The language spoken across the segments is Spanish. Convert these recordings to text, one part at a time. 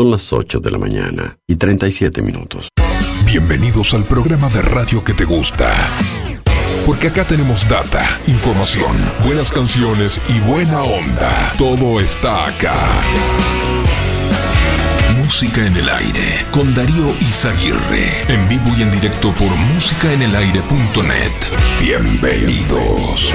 Son las 8 de la mañana y 37 minutos. Bienvenidos al programa de radio que te gusta. Porque acá tenemos data, información, buenas canciones y buena onda. Todo está acá. Música en el aire con Darío Izaguirre. En vivo y en directo por músicaenelaire.net. Bienvenidos.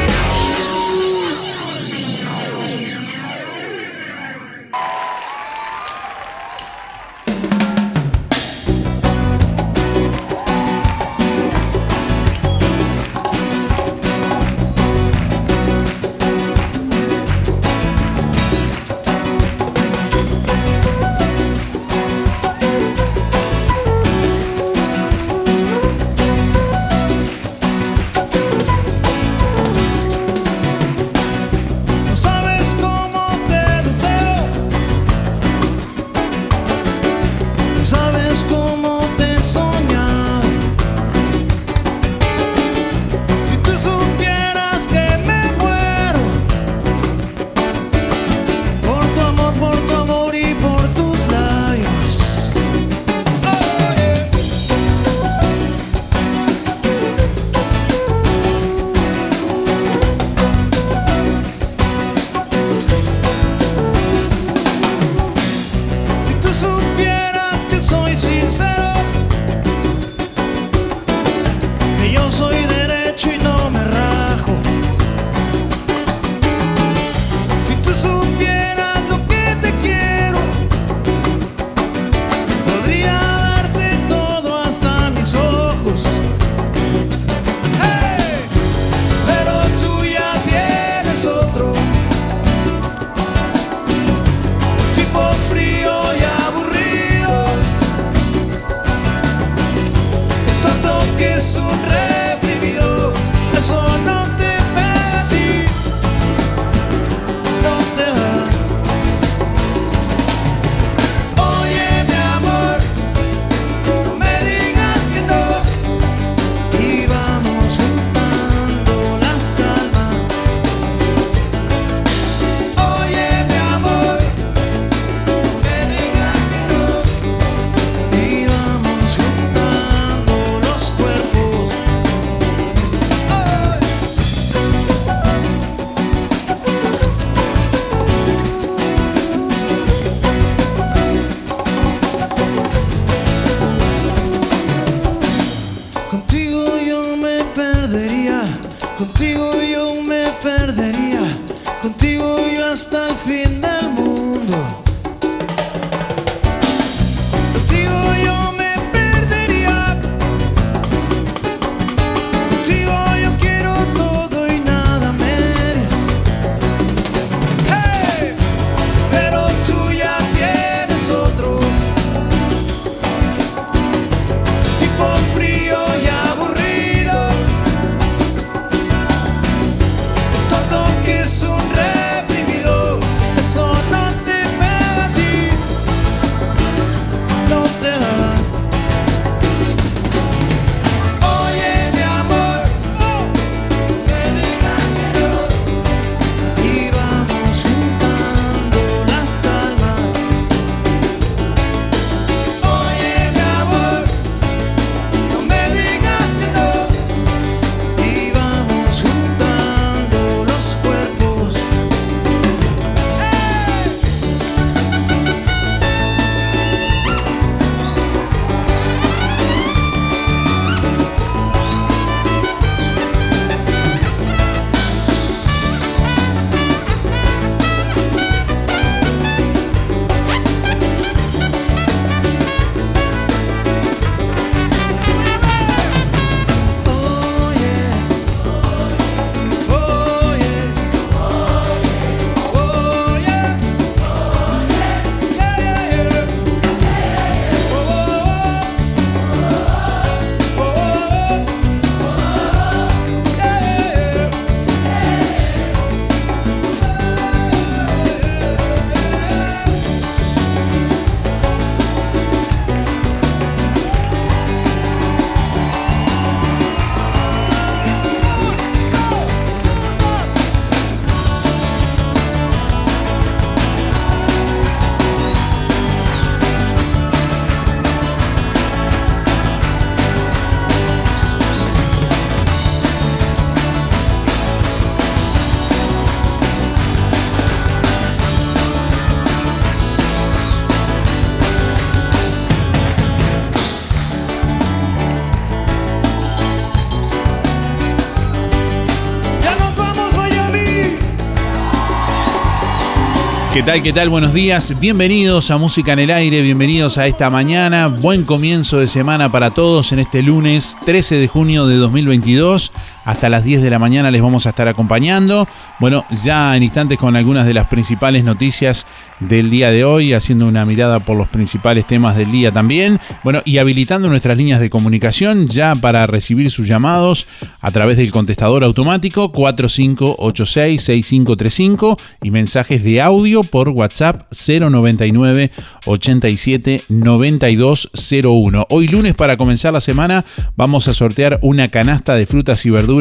¿Qué tal? ¿Qué tal? Buenos días. Bienvenidos a Música en el Aire, bienvenidos a esta mañana. Buen comienzo de semana para todos en este lunes 13 de junio de 2022. Hasta las 10 de la mañana les vamos a estar acompañando. Bueno, ya en instantes con algunas de las principales noticias del día de hoy, haciendo una mirada por los principales temas del día también. Bueno, y habilitando nuestras líneas de comunicación ya para recibir sus llamados a través del contestador automático 4586-6535 y mensajes de audio por WhatsApp 099 87 9201. Hoy lunes para comenzar la semana vamos a sortear una canasta de frutas y verduras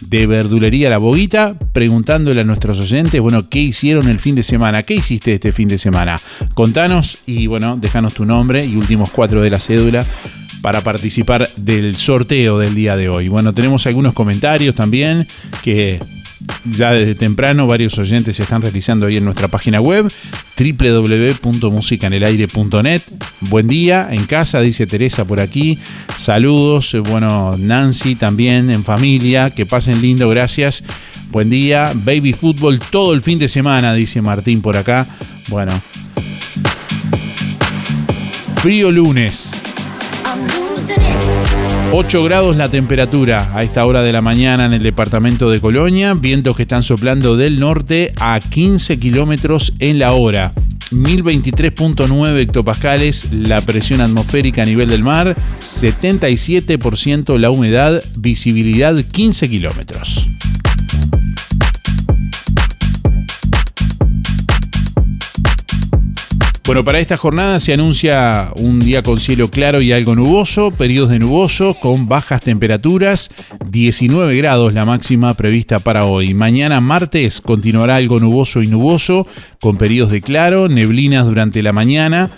de Verdulería La Boguita, preguntándole a nuestros oyentes, bueno, ¿qué hicieron el fin de semana? ¿Qué hiciste este fin de semana? Contanos y bueno, déjanos tu nombre y últimos cuatro de la cédula para participar del sorteo del día de hoy. Bueno, tenemos algunos comentarios también que ya desde temprano varios oyentes se están realizando ahí en nuestra página web www.musicanelaire.net. Buen día en casa, dice Teresa por aquí. Saludos, bueno, Nancy también en familia, que pasen lindo, gracias. Buen día, baby fútbol todo el fin de semana, dice Martín por acá. Bueno. Frío lunes. 8 grados la temperatura a esta hora de la mañana en el departamento de Colonia, vientos que están soplando del norte a 15 kilómetros en la hora. 1023.9 hectopascales la presión atmosférica a nivel del mar, 77% la humedad, visibilidad 15 kilómetros. Bueno, para esta jornada se anuncia un día con cielo claro y algo nuboso, periodos de nuboso con bajas temperaturas, 19 grados la máxima prevista para hoy. Mañana martes continuará algo nuboso y nuboso con periodos de claro, neblinas durante la mañana,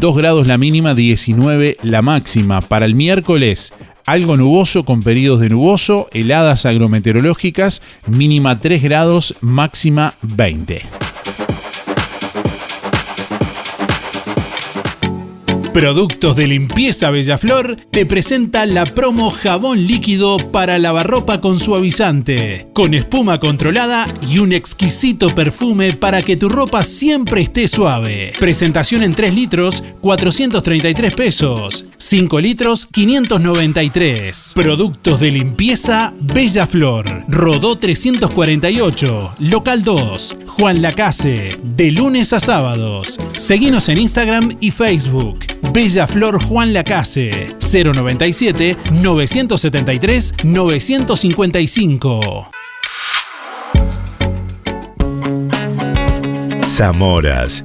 2 grados la mínima, 19 la máxima. Para el miércoles algo nuboso con periodos de nuboso, heladas agrometeorológicas, mínima 3 grados, máxima 20. Productos de Limpieza Bellaflor te presenta la promo jabón líquido para lavarropa con suavizante, con espuma controlada y un exquisito perfume para que tu ropa siempre esté suave. Presentación en 3 litros, 433 pesos. 5 litros, 593. Productos de limpieza Bellaflor. Rodó 348. Local 2. Juan Lacase. De lunes a sábados. Seguinos en Instagram y Facebook. Bella Flor Juan Lacase 097 973 955. Zamoras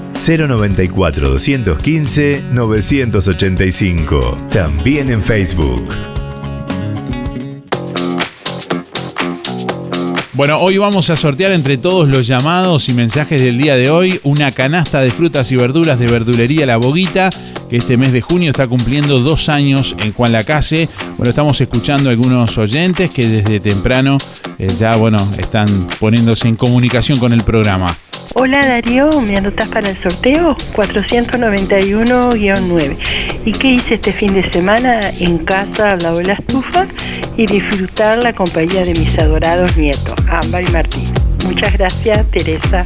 094 215 985. También en Facebook. Bueno, hoy vamos a sortear entre todos los llamados y mensajes del día de hoy una canasta de frutas y verduras de verdulería La Boguita, que este mes de junio está cumpliendo dos años en Juan Lacase. Bueno, estamos escuchando a algunos oyentes que desde temprano eh, ya, bueno, están poniéndose en comunicación con el programa. Hola Darío, ¿me anotas para el sorteo? 491-9. ¿Y qué hice este fin de semana? En casa al lado de estufa y disfrutar la compañía de mis adorados nietos, Amba y Martín. Muchas gracias, Teresa.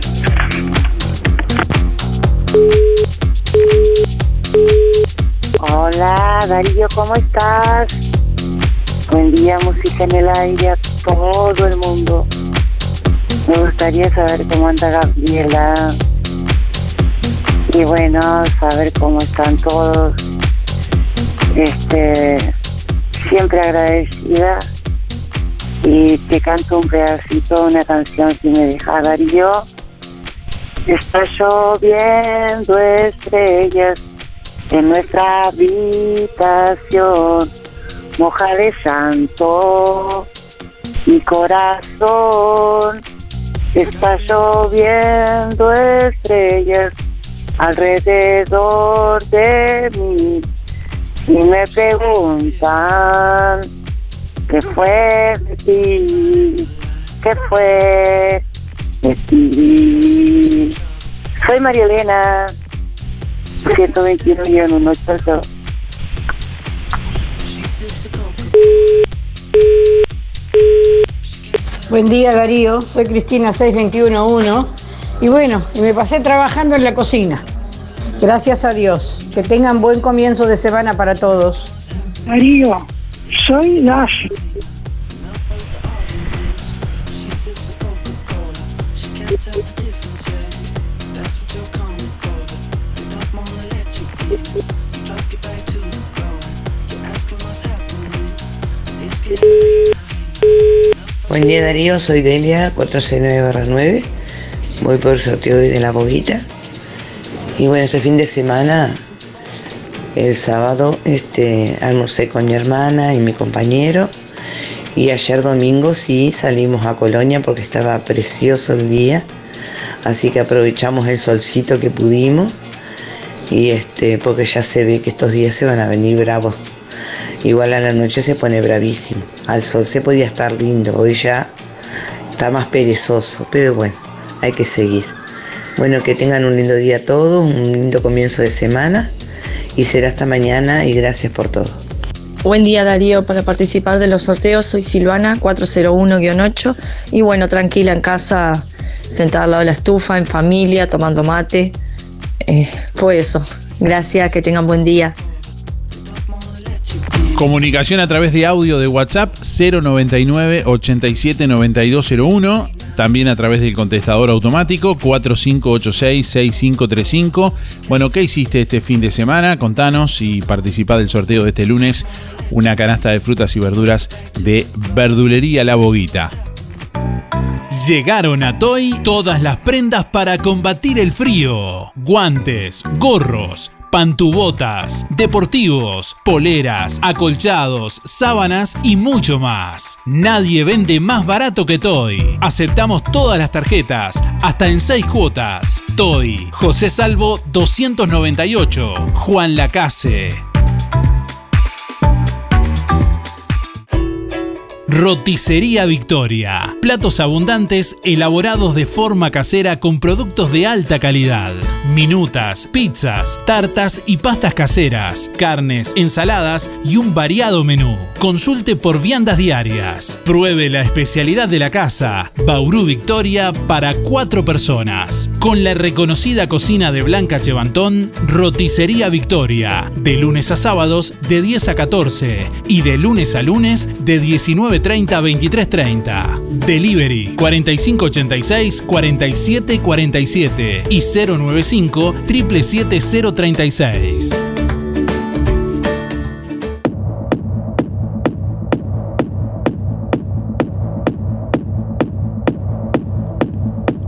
Hola Darío, ¿cómo estás? Buen día, música en el aire a todo el mundo. Me gustaría saber cómo anda Gabriela. Y bueno, saber cómo están todos. Este, siempre agradecida. Y te canto un pedacito, una canción si me deja Darío. Está lloviendo estrellas en nuestra habitación. Moja de santo mi corazón. Está lloviendo estrellas alrededor de mí y me preguntan qué fue de ti, qué fue de ti. Soy María Elena, 121 1 chao. Buen día Darío, soy Cristina 6211 y bueno, y me pasé trabajando en la cocina. Gracias a Dios. Que tengan buen comienzo de semana para todos. Darío, soy Dash. Buen día Darío, soy Delia 469-9. Voy por el sorteo de la boguita. Y bueno, este fin de semana, el sábado, este, almorcé con mi hermana y mi compañero. Y ayer domingo sí salimos a Colonia porque estaba precioso el día. Así que aprovechamos el solcito que pudimos. Y este, porque ya se ve que estos días se van a venir bravos. Igual a la noche se pone bravísimo. Al sol se podía estar lindo. Hoy ya está más perezoso. Pero bueno, hay que seguir. Bueno, que tengan un lindo día todos, un lindo comienzo de semana y será hasta mañana y gracias por todo. Buen día Darío, para participar de los sorteos soy Silvana 401-8 y bueno, tranquila en casa, sentada al lado de la estufa, en familia, tomando mate. Eh, fue eso. Gracias, que tengan buen día. Comunicación a través de audio de WhatsApp 099 87 9201 también a través del contestador automático 4586-6535. Bueno, ¿qué hiciste este fin de semana? Contanos y participá del sorteo de este lunes, una canasta de frutas y verduras de Verdulería La Boguita. Llegaron a Toy todas las prendas para combatir el frío. Guantes, gorros, pantubotas, deportivos, poleras, acolchados, sábanas y mucho más. Nadie vende más barato que Toy. Aceptamos todas las tarjetas, hasta en 6 cuotas. Toy, José Salvo 298, Juan Lacase. Roticería Victoria. Platos abundantes elaborados de forma casera con productos de alta calidad. Minutas, pizzas, tartas y pastas caseras, carnes, ensaladas y un variado menú. Consulte por viandas diarias. Pruebe la especialidad de la casa. Bauru Victoria para cuatro personas. Con la reconocida cocina de Blanca Chevantón, Roticería Victoria. De lunes a sábados de 10 a 14 y de lunes a lunes de 19 30 23 30. Delivery 4586 47 47 y 095 777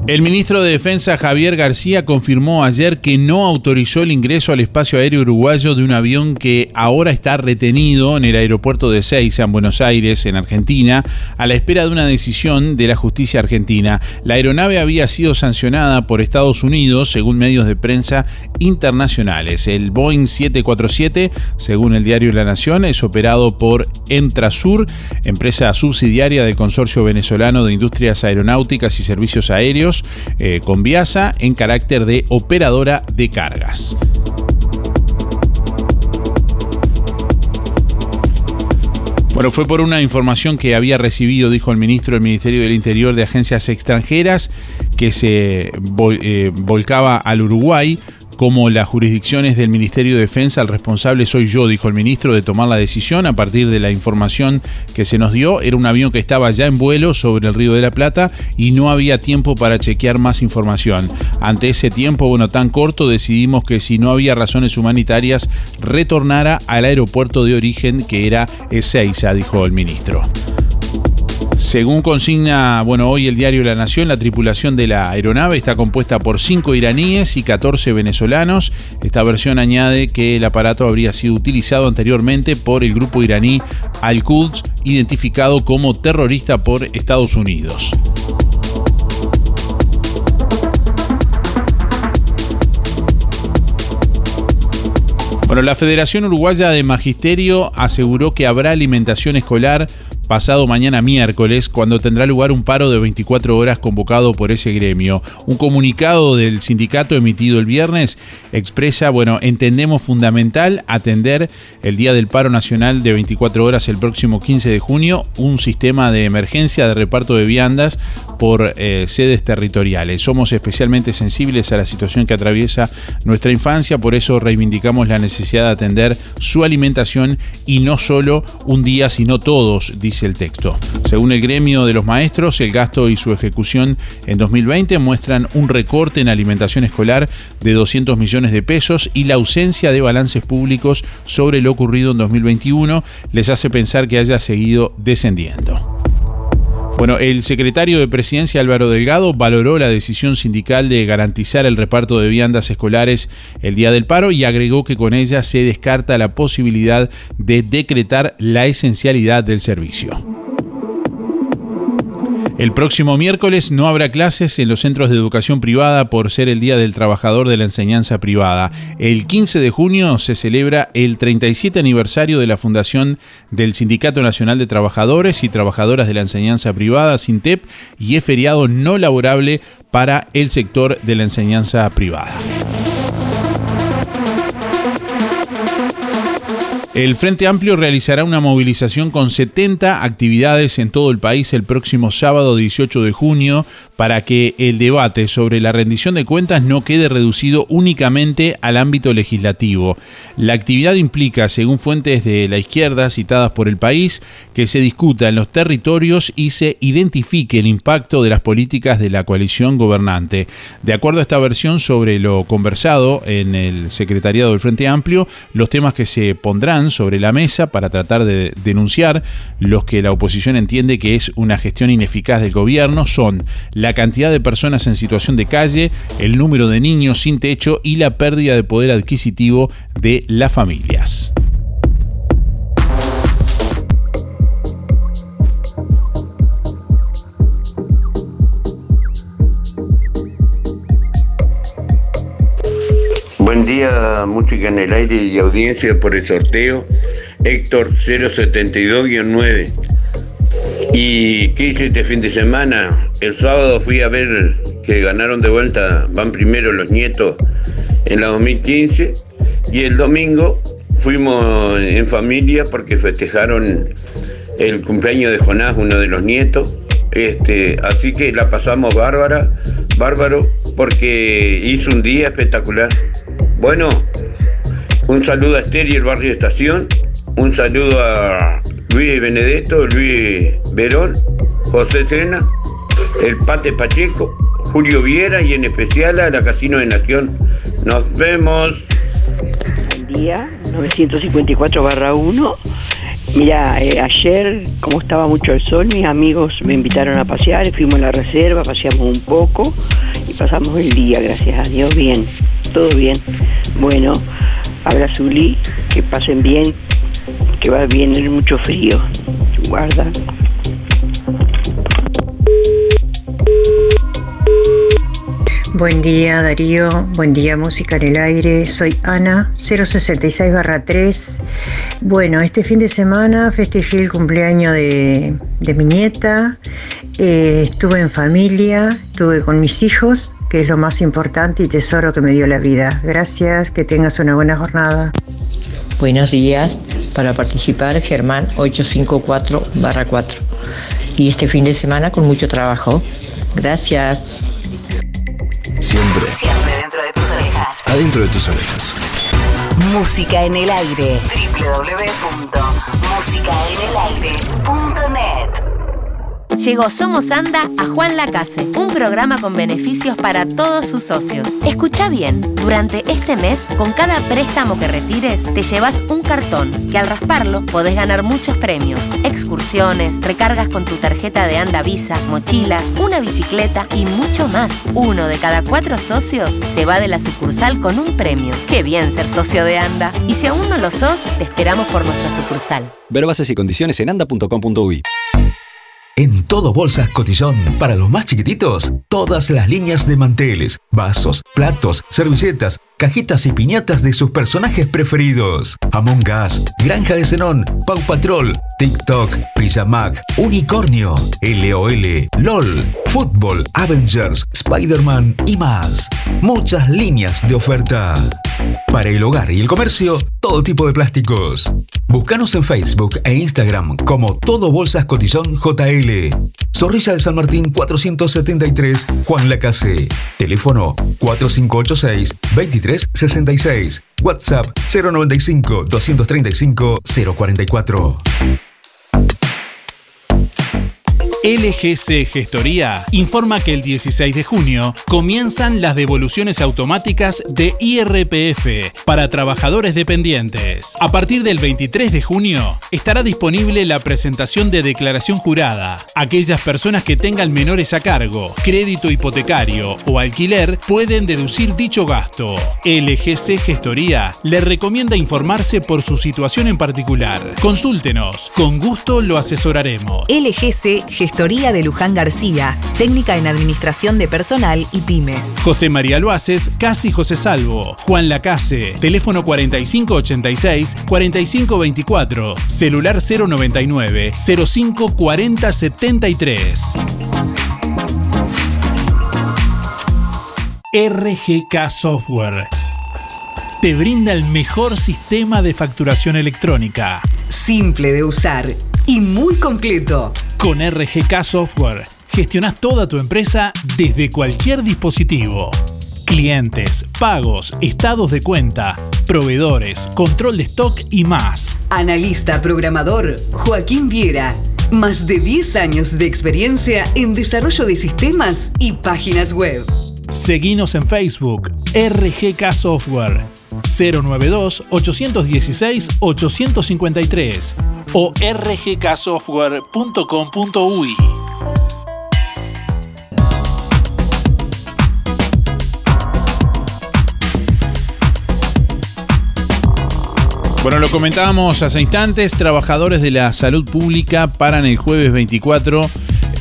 El ministro de Defensa Javier García confirmó ayer que no autorizó el ingreso al espacio aéreo uruguayo de un avión que ahora está retenido en el aeropuerto de Seiza, en Buenos Aires, en Argentina, a la espera de una decisión de la justicia argentina. La aeronave había sido sancionada por Estados Unidos, según medios de prensa internacionales. El Boeing 747, según el diario La Nación, es operado por Entrasur, empresa subsidiaria del Consorcio Venezolano de Industrias Aeronáuticas y Servicios Aéreos eh, con Viasa en carácter de operadora de cargas. Bueno, fue por una información que había recibido, dijo el ministro del Ministerio del Interior de Agencias Extranjeras, que se eh, volcaba al Uruguay como las jurisdicciones del Ministerio de Defensa, el responsable soy yo, dijo el ministro, de tomar la decisión a partir de la información que se nos dio. Era un avión que estaba ya en vuelo sobre el Río de la Plata y no había tiempo para chequear más información. Ante ese tiempo, bueno, tan corto, decidimos que si no había razones humanitarias, retornara al aeropuerto de origen que era Ezeiza, dijo el ministro. Según consigna, bueno, hoy el diario La Nación, la tripulación de la aeronave está compuesta por 5 iraníes y 14 venezolanos. Esta versión añade que el aparato habría sido utilizado anteriormente por el grupo iraní Al-Quds, identificado como terrorista por Estados Unidos. Bueno, la Federación Uruguaya de Magisterio aseguró que habrá alimentación escolar pasado mañana miércoles, cuando tendrá lugar un paro de 24 horas convocado por ese gremio. Un comunicado del sindicato emitido el viernes expresa, bueno, entendemos fundamental atender el día del paro nacional de 24 horas el próximo 15 de junio, un sistema de emergencia de reparto de viandas por eh, sedes territoriales. Somos especialmente sensibles a la situación que atraviesa nuestra infancia, por eso reivindicamos la necesidad de atender su alimentación y no solo un día, sino todos, dice el texto. Según el gremio de los maestros, el gasto y su ejecución en 2020 muestran un recorte en alimentación escolar de 200 millones de pesos y la ausencia de balances públicos sobre lo ocurrido en 2021 les hace pensar que haya seguido descendiendo. Bueno, el secretario de Presidencia Álvaro Delgado valoró la decisión sindical de garantizar el reparto de viandas escolares el día del paro y agregó que con ella se descarta la posibilidad de decretar la esencialidad del servicio. El próximo miércoles no habrá clases en los centros de educación privada por ser el Día del Trabajador de la Enseñanza Privada. El 15 de junio se celebra el 37 aniversario de la fundación del Sindicato Nacional de Trabajadores y Trabajadoras de la Enseñanza Privada, SINTEP, y es feriado no laborable para el sector de la enseñanza privada. El Frente Amplio realizará una movilización con 70 actividades en todo el país el próximo sábado 18 de junio para que el debate sobre la rendición de cuentas no quede reducido únicamente al ámbito legislativo. La actividad implica, según fuentes de la izquierda citadas por el país, que se discuta en los territorios y se identifique el impacto de las políticas de la coalición gobernante. De acuerdo a esta versión sobre lo conversado en el secretariado del Frente Amplio, los temas que se pondrán sobre la mesa para tratar de denunciar los que la oposición entiende que es una gestión ineficaz del gobierno son la cantidad de personas en situación de calle, el número de niños sin techo y la pérdida de poder adquisitivo de las familias. Buen día, música en el aire y audiencia por el sorteo. Héctor 072-9. ¿Y qué hice este fin de semana? El sábado fui a ver que ganaron de vuelta, van primero los nietos en la 2015. Y el domingo fuimos en familia porque festejaron el cumpleaños de Jonás, uno de los nietos. Este, así que la pasamos bárbara, bárbaro, porque hizo un día espectacular. Bueno, un saludo a Esther y el barrio Estación, un saludo a Luis Benedetto, Luis Verón, José Sena, el Pate Pacheco, Julio Viera y en especial a la Casino de Nación. Nos vemos. Buen día, 954 barra 1. Mira, eh, ayer, como estaba mucho el sol, mis amigos me invitaron a pasear, fuimos a la reserva, paseamos un poco y pasamos el día, gracias a Dios, bien todo bien. Bueno, habla Zuli, que pasen bien, que va a venir mucho frío. Guarda. Buen día Darío, buen día Música en el Aire, soy Ana 066-3. Bueno, este fin de semana festejé el cumpleaños de, mi nieta, eh, estuve en familia, estuve con mis hijos que es lo más importante y tesoro que me dio la vida. Gracias, que tengas una buena jornada. Buenos días, para participar Germán 854-4 y este fin de semana con mucho trabajo. Gracias. Siempre. Siempre dentro de tus orejas. Adentro de tus orejas. Música en el aire. www.musicaenelaire.net Llegó Somos Anda a Juan Lacase, un programa con beneficios para todos sus socios. Escucha bien, durante este mes, con cada préstamo que retires, te llevas un cartón que al rasparlo podés ganar muchos premios, excursiones, recargas con tu tarjeta de Anda Visa, mochilas, una bicicleta y mucho más. Uno de cada cuatro socios se va de la sucursal con un premio. Qué bien ser socio de Anda. Y si aún no lo sos, te esperamos por nuestra sucursal. Ver bases y condiciones en anda.com.uy. En todo Bolsas Cotillón, para los más chiquititos, todas las líneas de manteles, vasos, platos, servilletas, cajitas y piñatas de sus personajes preferidos. Among Us, Granja de Zenón, Pau Patrol, TikTok, Pijamac, Unicornio, LOL, LOL, Fútbol, Avengers, Spider-Man y más. Muchas líneas de oferta. Para el hogar y el comercio, todo tipo de plásticos. Búscanos en Facebook e Instagram como Todo Bolsas Cotillón JL. Zorrilla de San Martín 473, Juan Lacase. Teléfono 4586 2366. WhatsApp 095 235 044. LGC Gestoría informa que el 16 de junio comienzan las devoluciones automáticas de IRPF para trabajadores dependientes. A partir del 23 de junio estará disponible la presentación de declaración jurada. Aquellas personas que tengan menores a cargo, crédito hipotecario o alquiler pueden deducir dicho gasto. LGC Gestoría le recomienda informarse por su situación en particular. Consúltenos, con gusto lo asesoraremos. LGC Gestoría de Luján García, técnica en administración de personal y pymes. José María Loaces, Casi José Salvo. Juan Lacase, teléfono 4586-4524, celular 099 054073. RGK Software te brinda el mejor sistema de facturación electrónica. Simple de usar y muy completo. Con RGK Software gestionas toda tu empresa desde cualquier dispositivo. Clientes, pagos, estados de cuenta, proveedores, control de stock y más. Analista programador Joaquín Viera. Más de 10 años de experiencia en desarrollo de sistemas y páginas web. Seguinos en Facebook, RGK Software 092-816-853 o rgksoftware.com.uy. Bueno, lo comentábamos hace instantes, trabajadores de la salud pública paran el jueves 24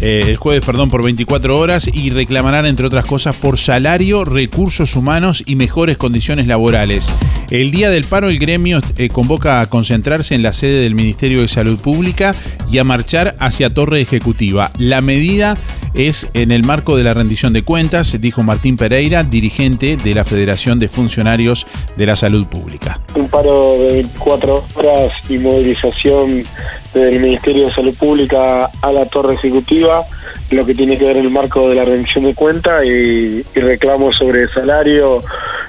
eh, el jueves, perdón, por 24 horas y reclamarán, entre otras cosas, por salario, recursos humanos y mejores condiciones laborales. El día del paro, el gremio eh, convoca a concentrarse en la sede del Ministerio de Salud Pública y a marchar hacia Torre Ejecutiva. La medida es en el marco de la rendición de cuentas, dijo Martín Pereira, dirigente de la Federación de Funcionarios de la Salud Pública. Un paro de 24 horas y movilización del Ministerio de Salud Pública a la Torre Ejecutiva, lo que tiene que ver en el marco de la rendición de cuentas y, y reclamos sobre salario,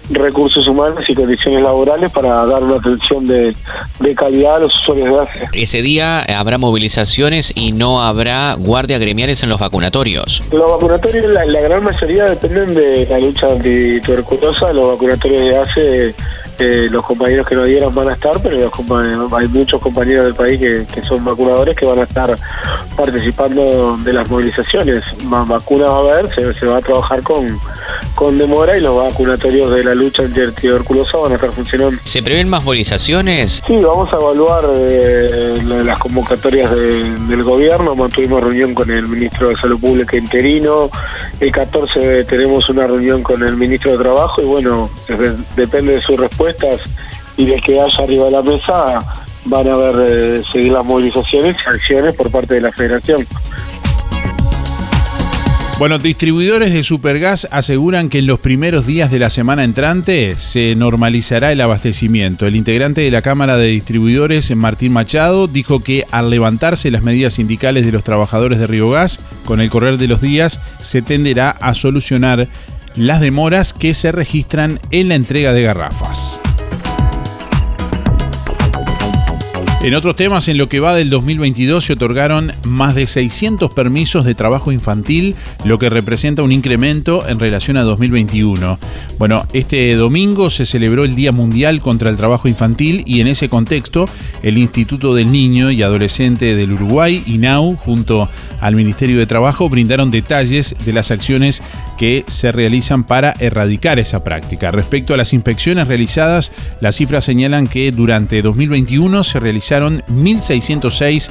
recursos humanos y condiciones laborales para dar una atención de, de calidad a los usuarios de base. Ese día habrá movilizaciones y no habrá guardias gremiales en los vacunatorios. Los vacunatorios, la, la gran mayoría dependen de la lucha antituberculosa, los vacunatorios de base eh, los compañeros que no dieron van a estar, pero los hay muchos compañeros del país que, que son vacunadores que van a estar participando de las movilizaciones. Va- vacuna va a haber, se, se va a trabajar con, con demora y los vacunatorios de la lucha antituberculosa van a estar funcionando. ¿Se prevén más movilizaciones? Sí, vamos a evaluar eh, la- las convocatorias de- del gobierno. Mantuvimos reunión con el ministro de Salud Pública interino. El 14 tenemos una reunión con el ministro de Trabajo y bueno, de- depende de sus respuestas y de que haya arriba de la mesa van a ver eh, seguir las movilizaciones y acciones por parte de la federación. Bueno, distribuidores de Supergas aseguran que en los primeros días de la semana entrante se normalizará el abastecimiento. El integrante de la Cámara de Distribuidores, Martín Machado, dijo que al levantarse las medidas sindicales de los trabajadores de Río Gas, con el correr de los días se tenderá a solucionar las demoras que se registran en la entrega de garrafas. En otros temas, en lo que va del 2022 se otorgaron más de 600 permisos de trabajo infantil, lo que representa un incremento en relación a 2021. Bueno, este domingo se celebró el Día Mundial contra el Trabajo Infantil y en ese contexto el Instituto del Niño y Adolescente del Uruguay, INAU, junto al Ministerio de Trabajo, brindaron detalles de las acciones que se realizan para erradicar esa práctica. Respecto a las inspecciones realizadas, las cifras señalan que durante 2021 se realizaron 1.606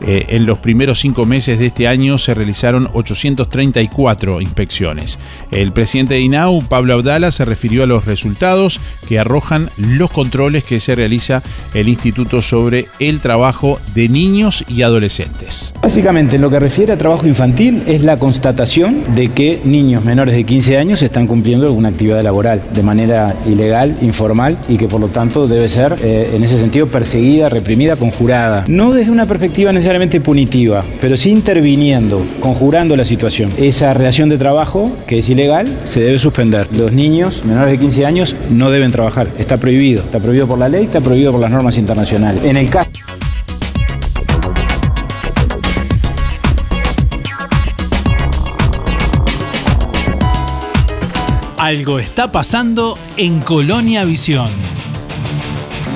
eh, en los primeros cinco meses de este año se realizaron 834 inspecciones. El presidente de INAU, Pablo Abdala, se refirió a los resultados que arrojan los controles que se realiza el Instituto sobre el trabajo de niños y adolescentes. Básicamente, en lo que refiere a trabajo infantil, es la constatación de que niños menores de 15 años están cumpliendo alguna actividad laboral de manera ilegal, informal y que por lo tanto debe ser, eh, en ese sentido, perseguida, reprimida, conjurada. No desde una perspectiva necesariamente punitiva, pero sí interviniendo, conjurando la situación. Esa relación de trabajo, que es ilegal, se debe suspender. Los niños menores de 15 años no deben trabajar. Está prohibido. Está prohibido por la ley, está prohibido por las normas internacionales. En el caso Algo está pasando en Colonia Visión.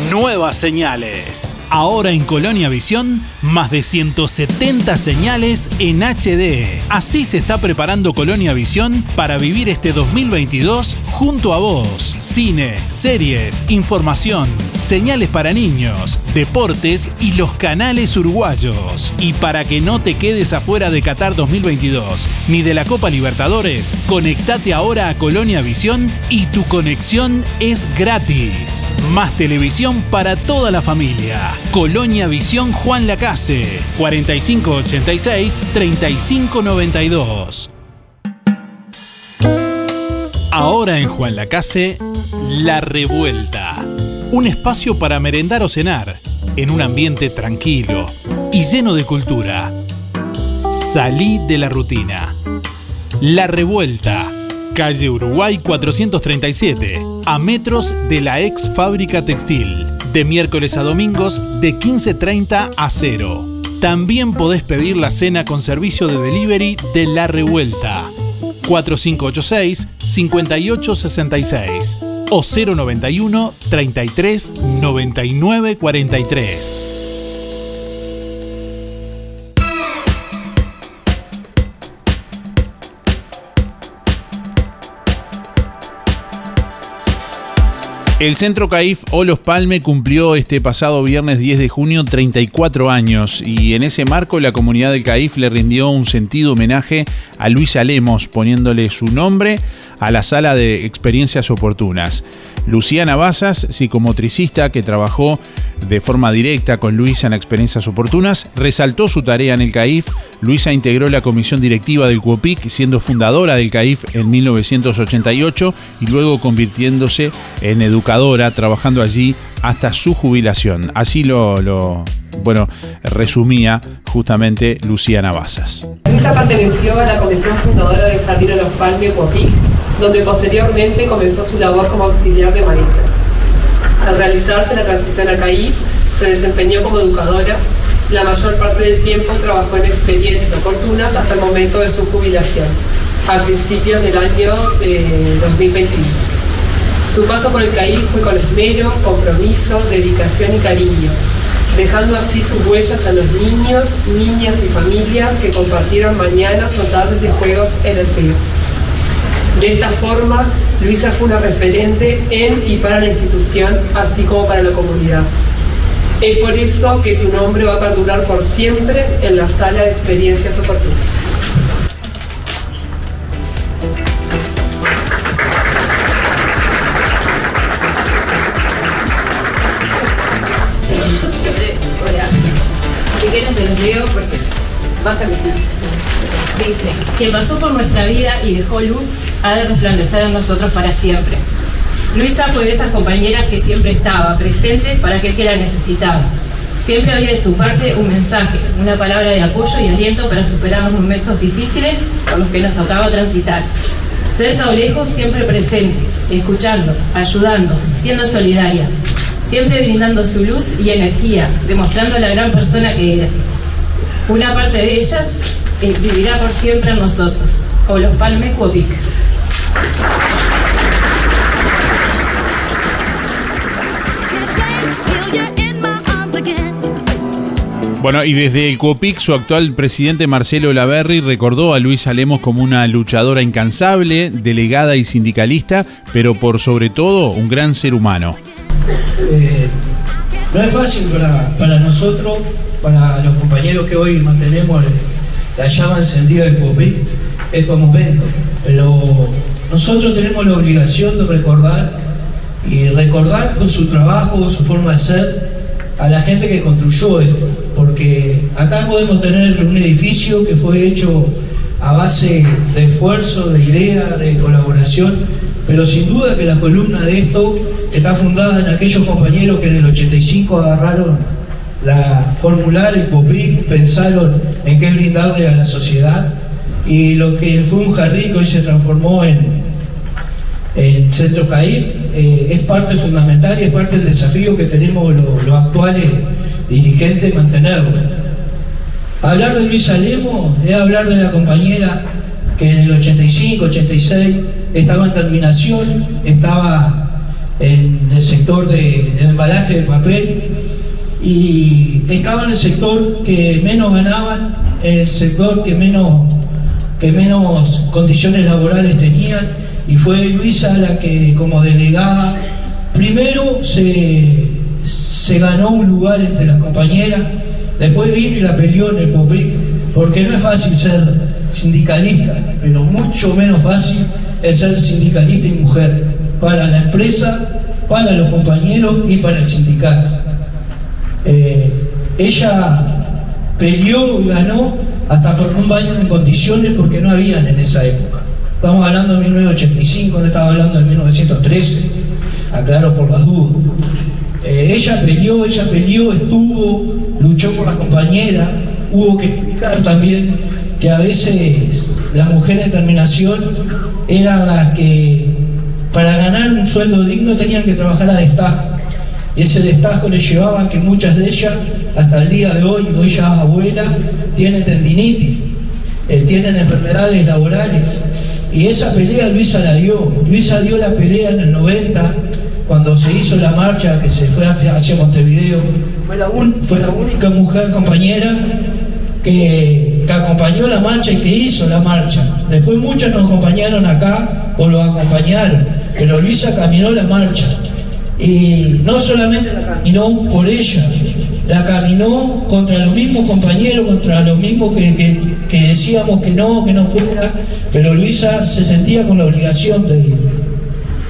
Nuevas señales. Ahora en Colonia Visión, más de 170 señales en HD. Así se está preparando Colonia Visión para vivir este 2022 junto a vos. Cine, series, información, señales para niños, deportes y los canales uruguayos. Y para que no te quedes afuera de Qatar 2022 ni de la Copa Libertadores, conectate ahora a Colonia Visión y tu conexión es gratis. Más televisión para toda la familia. Colonia Visión Juan Lacase, 4586-3592. Ahora en Juan Lacase, La Revuelta. Un espacio para merendar o cenar, en un ambiente tranquilo y lleno de cultura. Salí de la rutina. La Revuelta. Calle Uruguay 437, a metros de la ex fábrica textil de miércoles a domingos de 15.30 a 0. También podés pedir la cena con servicio de delivery de La Revuelta. 4586-5866 o 091 33 99 43. El Centro CAIF Olos Palme cumplió este pasado viernes 10 de junio 34 años y en ese marco la comunidad del CAIF le rindió un sentido homenaje a Luisa Lemos poniéndole su nombre a la sala de experiencias oportunas. Luciana Basas, psicomotricista que trabajó de forma directa con Luisa en experiencias oportunas, resaltó su tarea en el CAIF. Luisa integró la comisión directiva del CUOPIC, siendo fundadora del CAIF en 1988 y luego convirtiéndose en educadora, trabajando allí hasta su jubilación. Así lo, bueno, resumía justamente Luciana Basas. Luisa perteneció a la comisión fundadora del Jardín de los Palmes CUOPIC donde posteriormente comenzó su labor como auxiliar de maestra. Al realizarse la transición a CAIF, se desempeñó como educadora. La mayor parte del tiempo trabajó en experiencias oportunas hasta el momento de su jubilación, a principios del año de 2021. Su paso por el CAIF fue con esmero, compromiso, dedicación y cariño, dejando así sus huellas a los niños, niñas y familias que compartieron mañanas o tardes de juegos en el río. De esta forma, Luisa fue una referente en y para la institución, así como para la comunidad. Es por eso que su nombre va a perdurar por siempre en la sala de experiencias oportunas. Dice, quien pasó por nuestra vida y dejó luz, ha de resplandecer en nosotros para siempre. Luisa fue de esas compañeras que siempre estaba presente para aquel que la necesitaba. Siempre había de su parte un mensaje, una palabra de apoyo y aliento para superar los momentos difíciles por los que nos tocaba transitar. Cerca o lejos, siempre presente, escuchando, ayudando, siendo solidaria, siempre brindando su luz y energía, demostrando la gran persona que era. Una parte de ellas eh, vivirá por siempre en nosotros, o los Palmes Cuopic. Bueno, y desde el COPIC, su actual presidente Marcelo Laverri recordó a Luisa Lemos como una luchadora incansable, delegada y sindicalista, pero por sobre todo un gran ser humano. Eh, no es fácil para, para nosotros para los compañeros que hoy mantenemos la llama encendida del POPI estos momentos. Pero nosotros tenemos la obligación de recordar y recordar con su trabajo, su forma de ser, a la gente que construyó esto. Porque acá podemos tener un edificio que fue hecho a base de esfuerzo, de idea, de colaboración, pero sin duda que la columna de esto está fundada en aquellos compañeros que en el 85 agarraron la formular, el POPIC, pensaron en qué brindarle a la sociedad y lo que fue un jardín que hoy se transformó en, en Centro CAIF eh, es parte fundamental y es parte del desafío que tenemos los, actuales dirigentes mantenerlo. Hablar de Luis Alemo es hablar de la compañera que en el 85, 86 estaba en terminación, estaba en el sector de, de embalaje de papel y estaba en el sector que menos ganaban, el sector que menos, que menos condiciones laborales tenían y fue Luisa la que como delegada primero se, se ganó un lugar entre las compañeras, después vino y la peleó en el POPIC, porque no es fácil ser sindicalista, pero mucho menos fácil es ser sindicalista y mujer para la empresa, para los compañeros y para el sindicato. Eh, ella peleó y ganó hasta por un baño en condiciones porque no habían en esa época. Estamos hablando de 1985, no estaba hablando de 1913, aclaro por las dudas. Eh, ella peleó, ella peleó, estuvo, luchó por la compañera, hubo que explicar también que a veces las mujeres de terminación eran las que para ganar un sueldo digno tenían que trabajar a destajo y ese destajo le llevaba a que muchas de ellas, hasta el día de hoy, hoy ya abuelas, tienen tendinitis, eh, tienen enfermedades laborales. Y esa pelea Luisa la dio. Luisa dio la pelea en el 90, cuando se hizo la marcha que se fue hacia, hacia Montevideo. Fue la, fue la, única mujer compañera que, que acompañó la marcha y que hizo la marcha. Después muchas nos acompañaron acá o lo acompañaron, pero Luisa caminó la marcha. Y no solamente la caminó por ella, la caminó contra los mismos compañeros, contra los mismos que, decíamos que no, que no fuera, pero Luisa se sentía con la obligación de ir.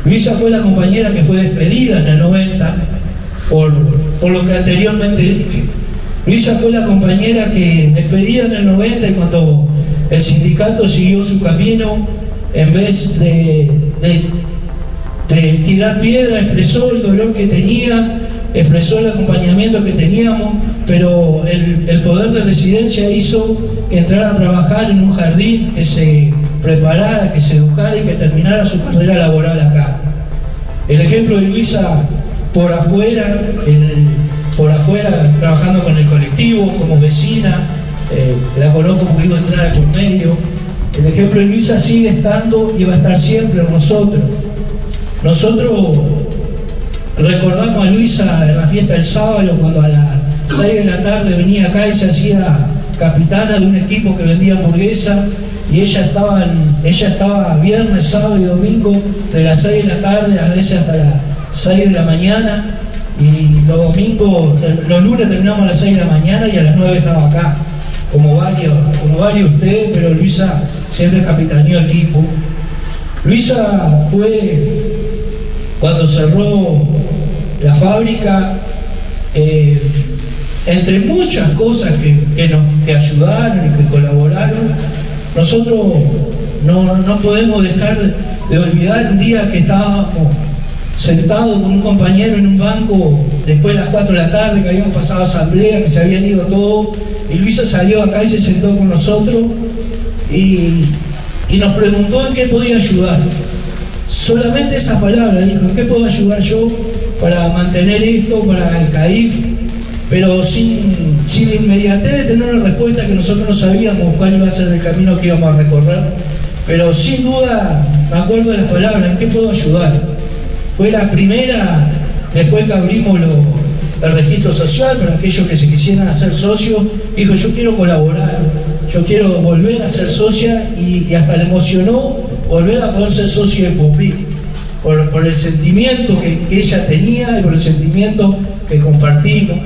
Luisa fue la compañera que fue despedida en el 90 por, por lo que anteriormente dije. Luisa fue la compañera que despedida en el 90 y cuando el sindicato siguió su camino, en vez de tirar piedra, expresó el dolor que tenía, expresó el acompañamiento que teníamos, pero el, poder de residencia hizo que entrara a trabajar en un jardín, que se preparara, que se educara y que terminara su carrera laboral acá. El ejemplo de Luisa por afuera, por afuera trabajando con el colectivo, como vecina, eh, la conozco porque iba a entrar por medio. El ejemplo de Luisa sigue estando y va a estar siempre en nosotros. Nosotros recordamos a Luisa en la fiesta del sábado cuando a las 6 de la tarde venía acá y se hacía capitana de un equipo que vendía hamburguesa y ella estaba, ella estaba viernes, sábado y domingo de las 6 de la tarde, a veces hasta las 6 de la mañana y los domingos, los lunes terminamos a las 6 de la mañana y a las 9 estaba acá, como varios, como varios ustedes, pero Luisa siempre capitaneó equipo. Luisa fue cuando cerró la fábrica, eh, entre muchas cosas que, nos ayudaron y que colaboraron, nosotros no, podemos dejar de olvidar un día que estábamos sentados con un compañero en un banco después de las 4 de la tarde, que habíamos pasado asamblea, que se habían ido todos, y Luisa salió acá y se sentó con nosotros y, y nos preguntó en qué podía ayudar. Solamente esa palabra, dijo, ¿en qué puedo ayudar yo para mantener esto, para el CAIF? Pero sin, sin inmediatez de tener una respuesta que nosotros no sabíamos cuál iba a ser el camino que íbamos a recorrer. Pero sin duda me acuerdo de las palabras, ¿en qué puedo ayudar? Fue la primera, después que abrimos el registro social para aquellos que se quisieran hacer socios, dijo, yo quiero colaborar, yo quiero volver a ser socia y hasta le emocionó volver a poder ser socio de Popí, por, el sentimiento que, ella tenía y por el sentimiento que compartimos.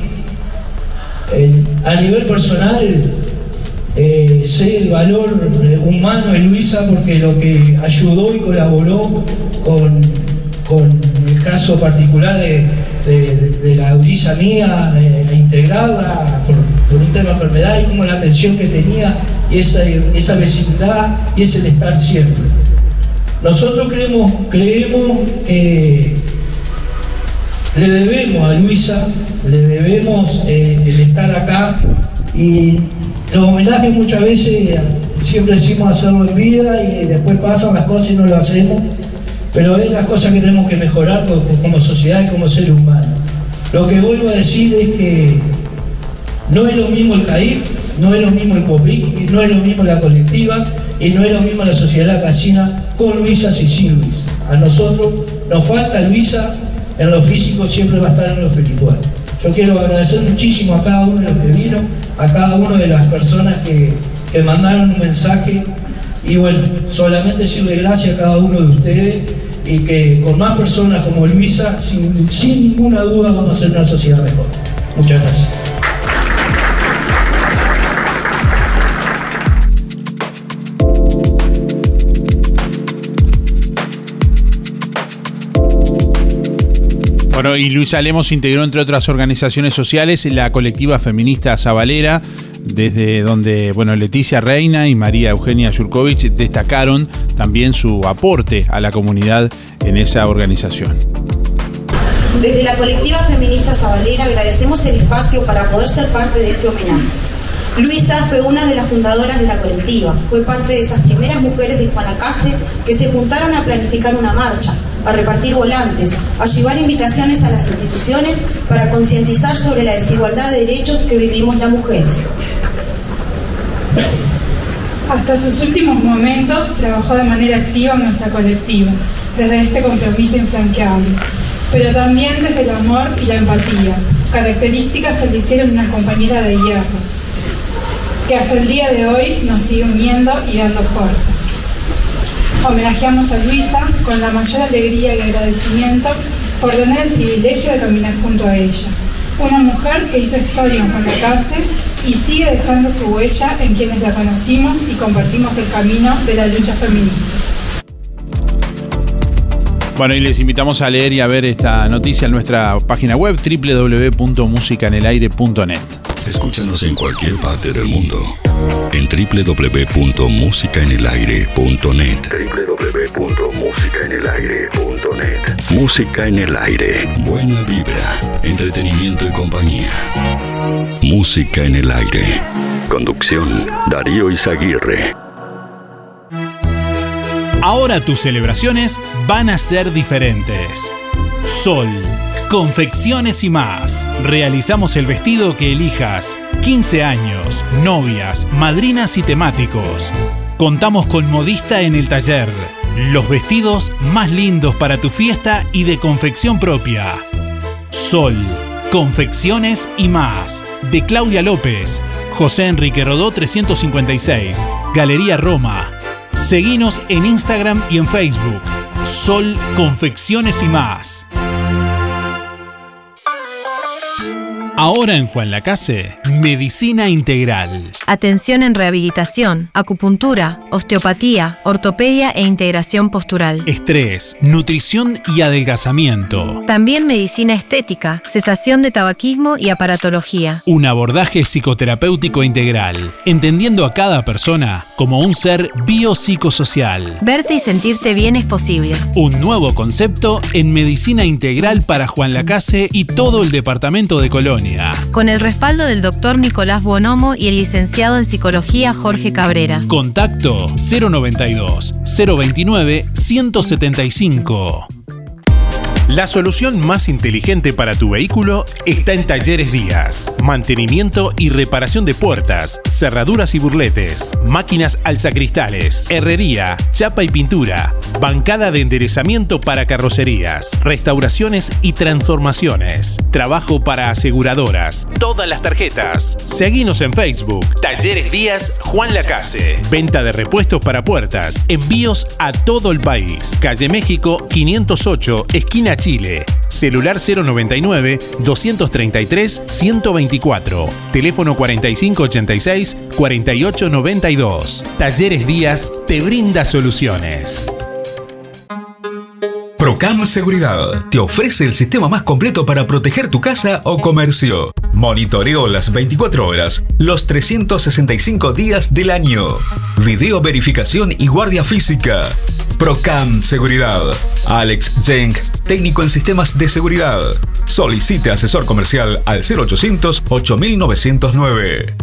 a nivel personal, eh, sé el valor humano de Luisa porque lo que ayudó y colaboró con, el caso particular de, la Luisa mía, eh, a integrarla por, un tema de enfermedad y como la atención que tenía y esa vecindad y ese estar siempre. Nosotros creemos, que le debemos a Luisa, le debemos eh, el estar acá y los homenajes muchas veces siempre decimos hacerlo en vida y después pasan las cosas y no lo hacemos, pero es las cosas que tenemos que mejorar como, sociedad y como ser humano. Lo que vuelvo a decir es que no es lo mismo el CAIF, no es lo mismo el POPIC, no es lo mismo la colectiva y no es lo mismo la sociedad casina con Luisa y sin Luisa. A nosotros nos falta Luisa en lo físico, siempre va a estar en lo espiritual. Yo quiero agradecer muchísimo a cada uno de los que vino, a cada una de las personas que, mandaron un mensaje y bueno, solamente decirle gracias a cada uno de ustedes y que con más personas como Luisa, sin ninguna duda vamos a hacer una sociedad mejor. Muchas gracias. Y Luisa Lemos integró, entre otras organizaciones sociales, la colectiva feminista Zabalera, desde donde bueno, Leticia Reina y María Eugenia Yurkovich destacaron también su aporte a la comunidad en esa organización. Desde la colectiva feminista Zabalera agradecemos el espacio para poder ser parte de este homenaje. Luisa fue una de las fundadoras de la colectiva, fue parte de esas primeras mujeres de Juanacase que se juntaron a planificar una marcha, a repartir volantes, a llevar invitaciones a las instituciones para concientizar sobre la desigualdad de derechos que vivimos las mujeres. Hasta sus últimos momentos trabajó de manera activa en nuestra colectiva, desde este compromiso infranqueable, pero también desde el amor y la empatía, características que le hicieron una compañera de hierro que hasta el día de hoy nos sigue uniendo y dando fuerza. Homenajeamos a Luisa con la mayor alegría y agradecimiento por tener el privilegio de caminar junto a ella. Una mujer que hizo historia en Juan Lacase y sigue dejando su huella en quienes la conocimos y compartimos el camino de la lucha feminista. Bueno, y les invitamos a leer y a ver esta noticia en nuestra página web www.musicanelaire.net. Escúchanos en cualquier parte del mundo. En www.musicaenelaire.net. www.musicaenelaire.net. Música en el aire. Buena vibra, entretenimiento y compañía. Música en el aire. Conducción, Darío Izaguirre. Ahora tus celebraciones van a ser diferentes. Sol Confecciones y más. Realizamos el vestido que elijas. 15 años, novias, madrinas y temáticos. Contamos con modista en el taller. Los vestidos más lindos para tu fiesta y de confección propia. Sol, confecciones y más. De Claudia López. José Enrique Rodó 356. Galería Roma. Seguinos en Instagram y en Facebook. Sol, confecciones y más. Ahora en Juan Lacase, Medicina Integral. Atención en rehabilitación, acupuntura, osteopatía, ortopedia e integración postural. Estrés, nutrición y adelgazamiento. También medicina estética, cesación de tabaquismo y aparatología. Un abordaje psicoterapéutico integral, entendiendo a cada persona como un ser biopsicosocial. Verte y sentirte bien es posible. Un nuevo concepto en medicina integral para Juan Lacase y todo el departamento de Colonia. Con el respaldo del doctor Nicolás Bonomo y el licenciado en psicología Jorge Cabrera. Contacto 092 029 175. La solución más inteligente para tu vehículo está en Talleres Díaz. Mantenimiento y reparación de puertas, cerraduras y burletes, máquinas alzacristales, herrería, chapa y pintura, bancada de enderezamiento para carrocerías, restauraciones y transformaciones, trabajo para aseguradoras, todas las tarjetas. Seguinos en Facebook, Talleres Díaz Juan Lacase. Venta de repuestos para puertas, envíos a todo el país. Calle México 508, esquina Chile. Celular 099 233 124. Teléfono 4586 4892. Talleres Díaz te brinda soluciones. Procam Seguridad te ofrece el sistema más completo para proteger tu casa o comercio. Monitoreo las 24 horas, los 365 días del año. Video verificación y guardia física. Procam Seguridad. Alex Zeng, técnico en sistemas de seguridad. Solicite asesor comercial al 0800 8909.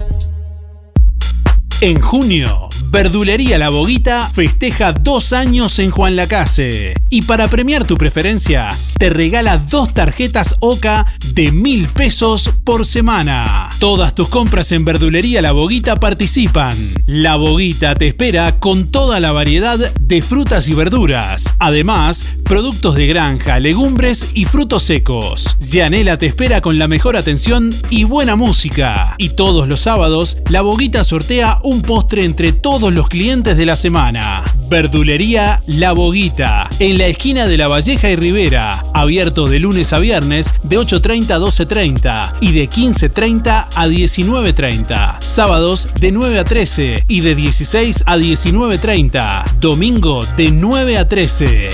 En junio, Verdulería La Boguita festeja dos años en Juan Lacase. Y para premiar tu preferencia, te regala dos tarjetas OCA de mil pesos por semana. Todas tus compras en Verdulería La Boguita participan. La Boguita te espera con toda la variedad de frutas y verduras. Además, productos de granja, legumbres y frutos secos. Yanela te espera con la mejor atención y buena música. Y todos los sábados, La Boguita sortea un postre entre todos los clientes de la semana. Verdulería La Boguita, en la esquina de La Valleja y Rivera, abierto de lunes a viernes de 8.30 a 12.30 y de 15.30 a 19.30. Sábados de 9 a 13 y de 16 a 19.30. Domingo de 9 a 13.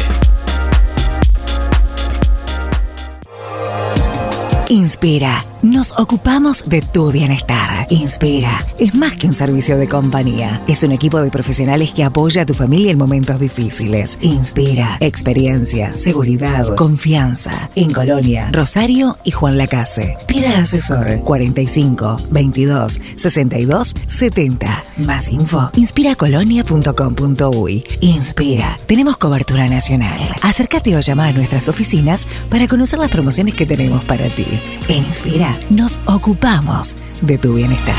Inspira. Nos ocupamos de tu bienestar. Inspira. Es más que un servicio de compañía. Es un equipo de profesionales que apoya a tu familia en momentos difíciles. Inspira. Experiencia, seguridad, confianza. En Colonia, Rosario y Juan Lacase. Pida asesor 45 22 62 70. Más info. Inspiracolonia.com.uy. Inspira. Tenemos cobertura nacional. Acércate o llama a nuestras oficinas para conocer las promociones que tenemos para ti. En Nos ocupamos de tu bienestar.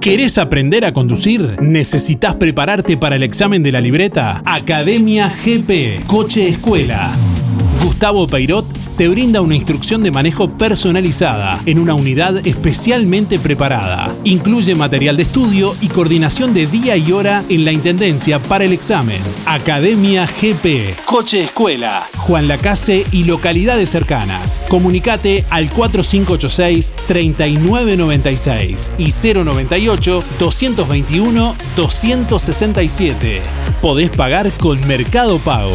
¿Querés aprender a conducir? ¿Necesitas prepararte para el examen de la libreta? Academia GP, Coche Escuela. Gustavo Peirot te brinda una instrucción de manejo personalizada en una unidad especialmente preparada. Incluye material de estudio y coordinación de día y hora en la Intendencia para el examen. Academia GP, Coche Escuela, Juan Lacase y localidades cercanas. Comunicate al 4586-3996 y 098-221-267. Podés pagar con Mercado Pago.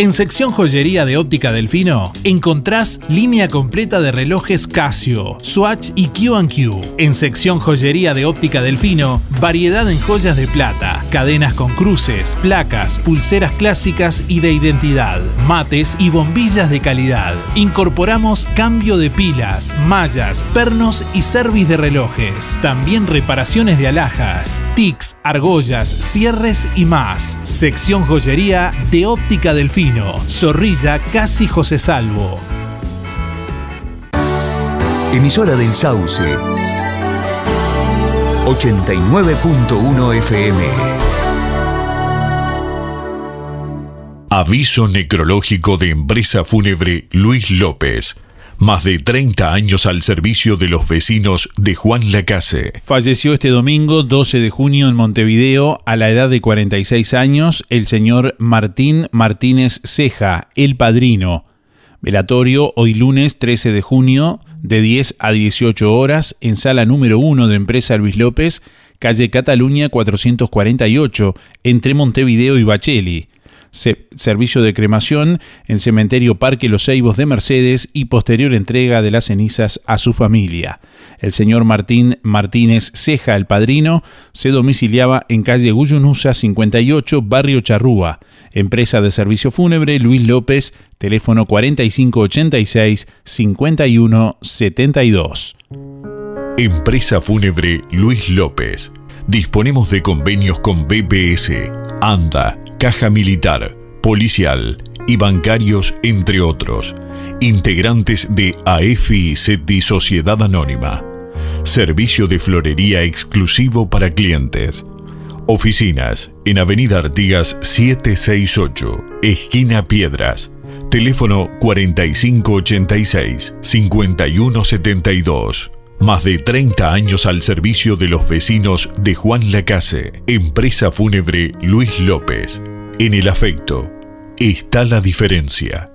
En sección joyería de óptica Delfino encontrás línea completa de relojes Casio, Swatch y Q&Q. En sección joyería de óptica Delfino, variedad en joyas de plata, cadenas con cruces, placas, pulseras clásicas y de identidad, mates y bombillas de calidad. Incorporamos cambio de pilas, mallas, pernos y service de relojes. También reparaciones de alhajas, tics, argollas, cierres y más. Sección joyería de óptica Delfino. Zorrilla Casi José Salvo. Emisora del Sauce. 89.1 FM. Aviso necrológico de empresa fúnebre Luis López. Más de 30 años al servicio de los vecinos de Juan Lacase. Falleció este domingo 12 de junio en Montevideo a la edad de 46 años el señor Martín Martínez Ceja, el padrino. Velatorio hoy lunes 13 de junio de 10 a 18 horas en sala número 1 de empresa Luis López, calle Cataluña 448, entre Montevideo y Bacheli servicio de cremación en Cementerio Parque Los Ceibos de Mercedes y posterior entrega de las cenizas a su familia. El señor Martín Martínez Ceja, el padrino, se domiciliaba en calle Guyunusa 58, barrio Charrúa. Empresa de servicio fúnebre Luis López, teléfono 4586-5172. Empresa fúnebre Luis López. Disponemos de convenios con BPS, ANDA, Caja Militar, Policial y bancarios, entre otros. Integrantes de SETI Sociedad Anónima. Servicio de florería exclusivo para clientes. Oficinas en Avenida Artigas 768, esquina Piedras. Teléfono 4586-5172. Más de 30 años al servicio de los vecinos de Juan Lacase. Empresa fúnebre Luis López. En el afecto está la diferencia.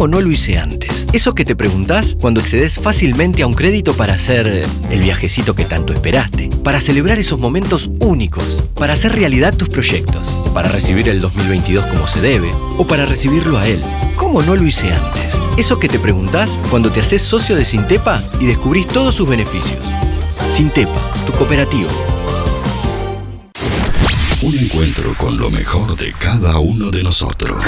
¿Cómo no lo hice antes? Eso que te preguntás cuando accedes fácilmente a un crédito para hacer el viajecito que tanto esperaste, para celebrar esos momentos únicos, para hacer realidad tus proyectos, para recibir el 2022 como se debe o para recibirlo a él. ¿Cómo no lo hice antes? Eso que te preguntás cuando te haces socio de Sintepa y descubrís todos sus beneficios. Sintepa, tu cooperativa. Un encuentro con lo mejor de cada uno de nosotros.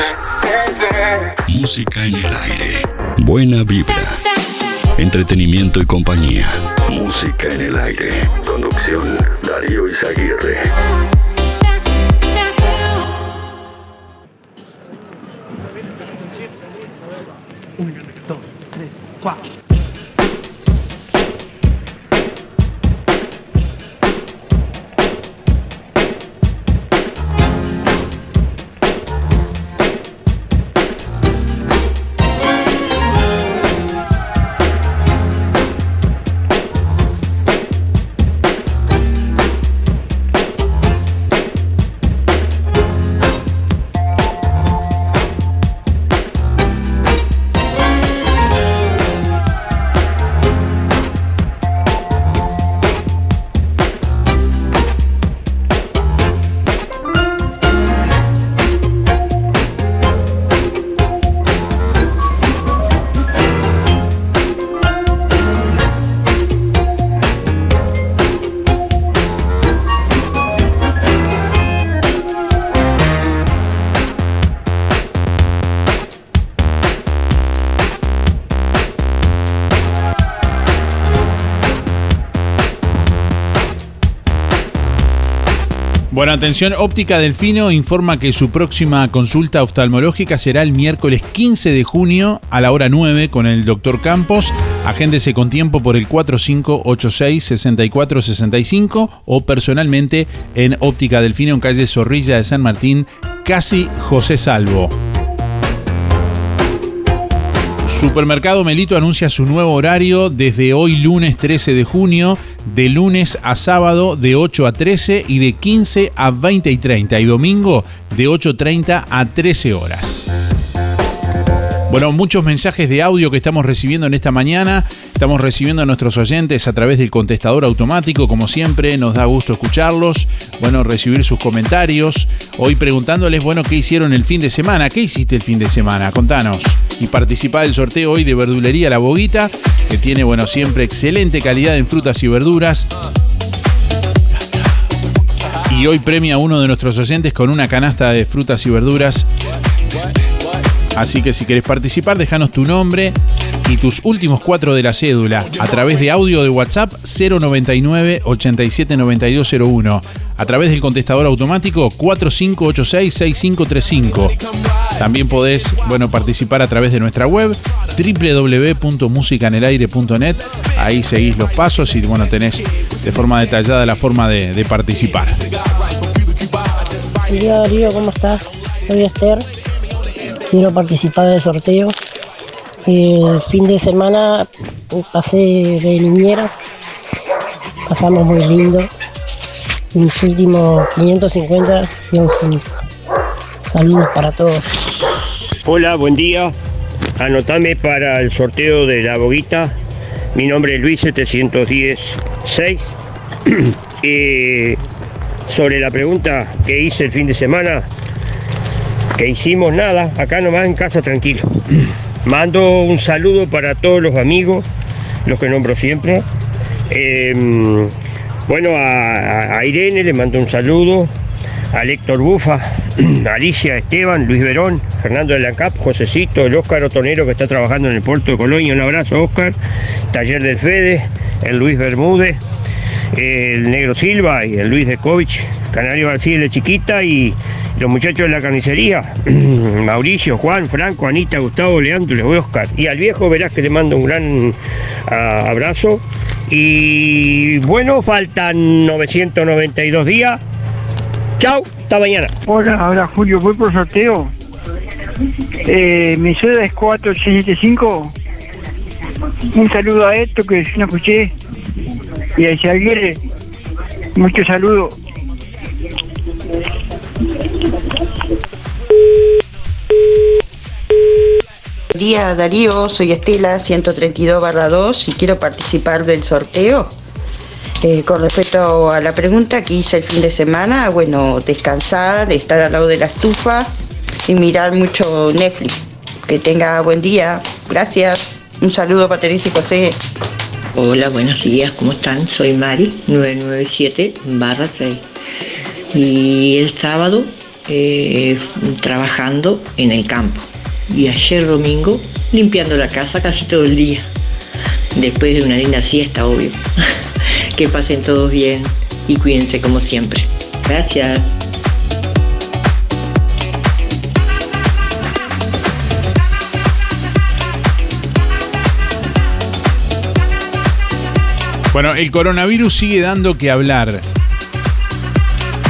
Música en el aire. Buena vibra. Entretenimiento y compañía. Música en el aire. Conducción Darío Izaguirre. Bueno, atención, Óptica Delfino informa que su próxima consulta oftalmológica será el miércoles 15 de junio a la hora 9 con el doctor Campos. Agéndese con tiempo por el 4586-6465 o personalmente en Óptica Delfino en calle Zorrilla de San Martín, casi José Salvo. Supermercado Melito anuncia su nuevo horario desde hoy lunes 13 de junio, de lunes a sábado de 8 a 13 y de 15 a 20 y 30 y domingo de 8.30 a 13 horas. Bueno, muchos mensajes de audio que estamos recibiendo en esta mañana. Estamos recibiendo a nuestros oyentes a través del contestador automático, como siempre, nos da gusto escucharlos. Bueno, recibir sus comentarios. Hoy preguntándoles, bueno, ¿qué hicieron el fin de semana? ¿Qué hiciste el fin de semana? Contanos. Y participa del sorteo hoy de Verdulería La Boguita, que tiene, bueno, siempre excelente calidad en frutas y verduras. Y hoy premia a uno de nuestros oyentes con una canasta de frutas y verduras Así que si querés participar, déjanos tu nombre y tus últimos cuatro de la cédula a través de audio de WhatsApp 099 879201 a través del contestador automático 4586-6535. También podés bueno, participar a través de nuestra web www.musicanelaire.net. Ahí seguís los pasos y bueno, tenés de forma detallada la forma de, de participar. Hola Darío, ¿cómo estás? Soy Esther quiero participar del sorteo. El fin de semana pasé de niñera, pasamos muy lindo. Mis últimos 550 y un 5. Saludos para todos. Hola, buen día. Anotame para el sorteo de la boguita. Mi nombre es Luis 716. y sobre la pregunta que hice el fin de semana, que hicimos nada, acá nomás en casa tranquilo. Mando un saludo para todos los amigos, los que nombro siempre. Em, bueno, a, Irene le mando un saludo, a Héctor Bufa, Alicia Esteban, Luis Verón, Fernando de la Cap, Josecito, el Óscar Otonero que está trabajando en el puerto de Colonia, un abrazo Óscar, Taller del Fede, el Luis Bermúdez, el Negro Silva y el Luis de Covich, Canario García de Chiquita y los muchachos de la carnicería, Mauricio, Juan, Franco, Anita, Gustavo, Leandro, les voy Oscar. Y al viejo verás que le mando un gran ah, abrazo. Y bueno, faltan 992 días. Chao, hasta mañana. Hola, ahora Julio, voy por sorteo. Eh, mi sueldo es 4875 Un saludo a esto que no escuché. Y a Isaguirre, mucho saludo. Buen día Darío, soy Estela 132 barra 2 y quiero participar del sorteo. Eh, con respecto a la pregunta que hice el fin de semana, bueno, descansar, estar al lado de la estufa y mirar mucho Netflix. Que tenga buen día. Gracias. Un saludo para Teresa y José. Hola, buenos días, ¿cómo están? Soy Mari, 997 barra 6. Y el sábado eh, trabajando en el campo. Y ayer domingo limpiando la casa casi todo el día. Después de una linda siesta, obvio. que pasen todos bien y cuídense como siempre. Gracias. Bueno, el coronavirus sigue dando que hablar.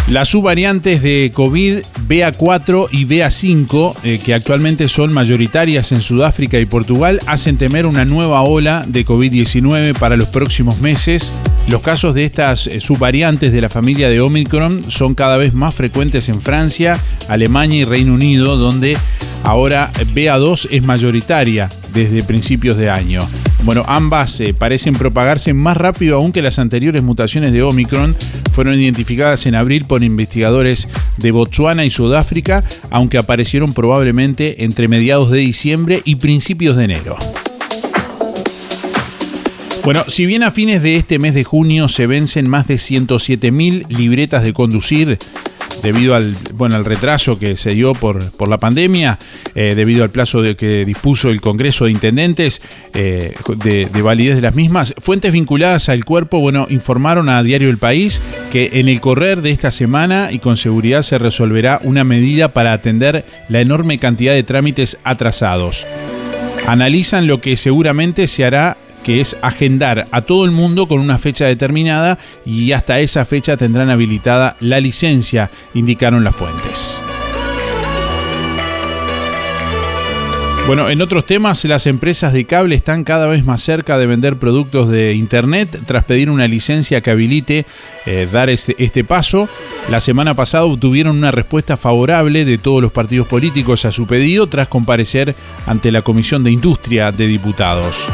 Las subvariantes de COVID BA4 y BA5, eh, que actualmente son mayoritarias en Sudáfrica y Portugal, hacen temer una nueva ola de COVID-19 para los próximos meses. Los casos de estas eh, subvariantes de la familia de Omicron son cada vez más frecuentes en Francia, Alemania y Reino Unido, donde ahora BA2 es mayoritaria desde principios de año. Bueno, ambas eh, parecen propagarse más rápido aún que las anteriores mutaciones de Omicron. Fueron identificadas en abril por investigadores de Botsuana y Sudáfrica, aunque aparecieron probablemente entre mediados de diciembre y principios de enero. Bueno, si bien a fines de este mes de junio se vencen más de 107.000 libretas de conducir, debido al, bueno, al retraso que se dio por, por la pandemia, eh, debido al plazo de que dispuso el Congreso de Intendentes eh, de, de, validez de las mismas. Fuentes vinculadas al cuerpo, bueno, informaron a Diario El País que en el correr de esta semana y con seguridad se resolverá una medida para atender la enorme cantidad de trámites atrasados. Analizan lo que seguramente se hará que es agendar a todo el mundo con una fecha determinada y hasta esa fecha tendrán habilitada la licencia, indicaron las fuentes. Bueno, en otros temas, las empresas de cable están cada vez más cerca de vender productos de Internet tras pedir una licencia que habilite eh, dar este, este paso. La semana pasada obtuvieron una respuesta favorable de todos los partidos políticos a su pedido tras comparecer ante la Comisión de Industria de Diputados.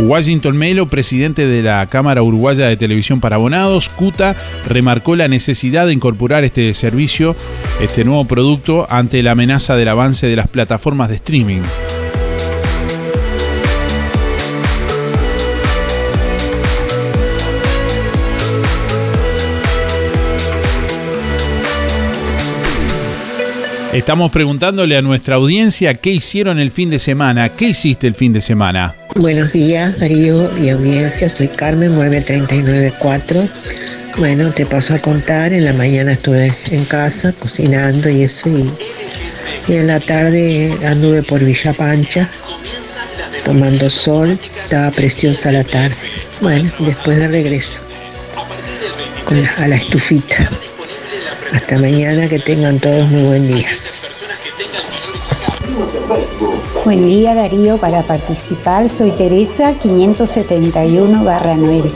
Washington Melo, presidente de la Cámara Uruguaya de Televisión para Abonados, CUTA, remarcó la necesidad de incorporar este servicio, este nuevo producto, ante la amenaza del avance de las plataformas de streaming. Estamos preguntándole a nuestra audiencia qué hicieron el fin de semana. ¿Qué hiciste el fin de semana? Buenos días, Darío y audiencia. Soy Carmen 9394. Bueno, te paso a contar. En la mañana estuve en casa cocinando y eso. Y, en la tarde anduve por Villa Pancha tomando sol. Estaba preciosa la tarde. Bueno, después de regreso con la- a la estufita. Hasta mañana, que tengan todos muy buen día. Buen día Darío, para participar soy Teresa 571-9.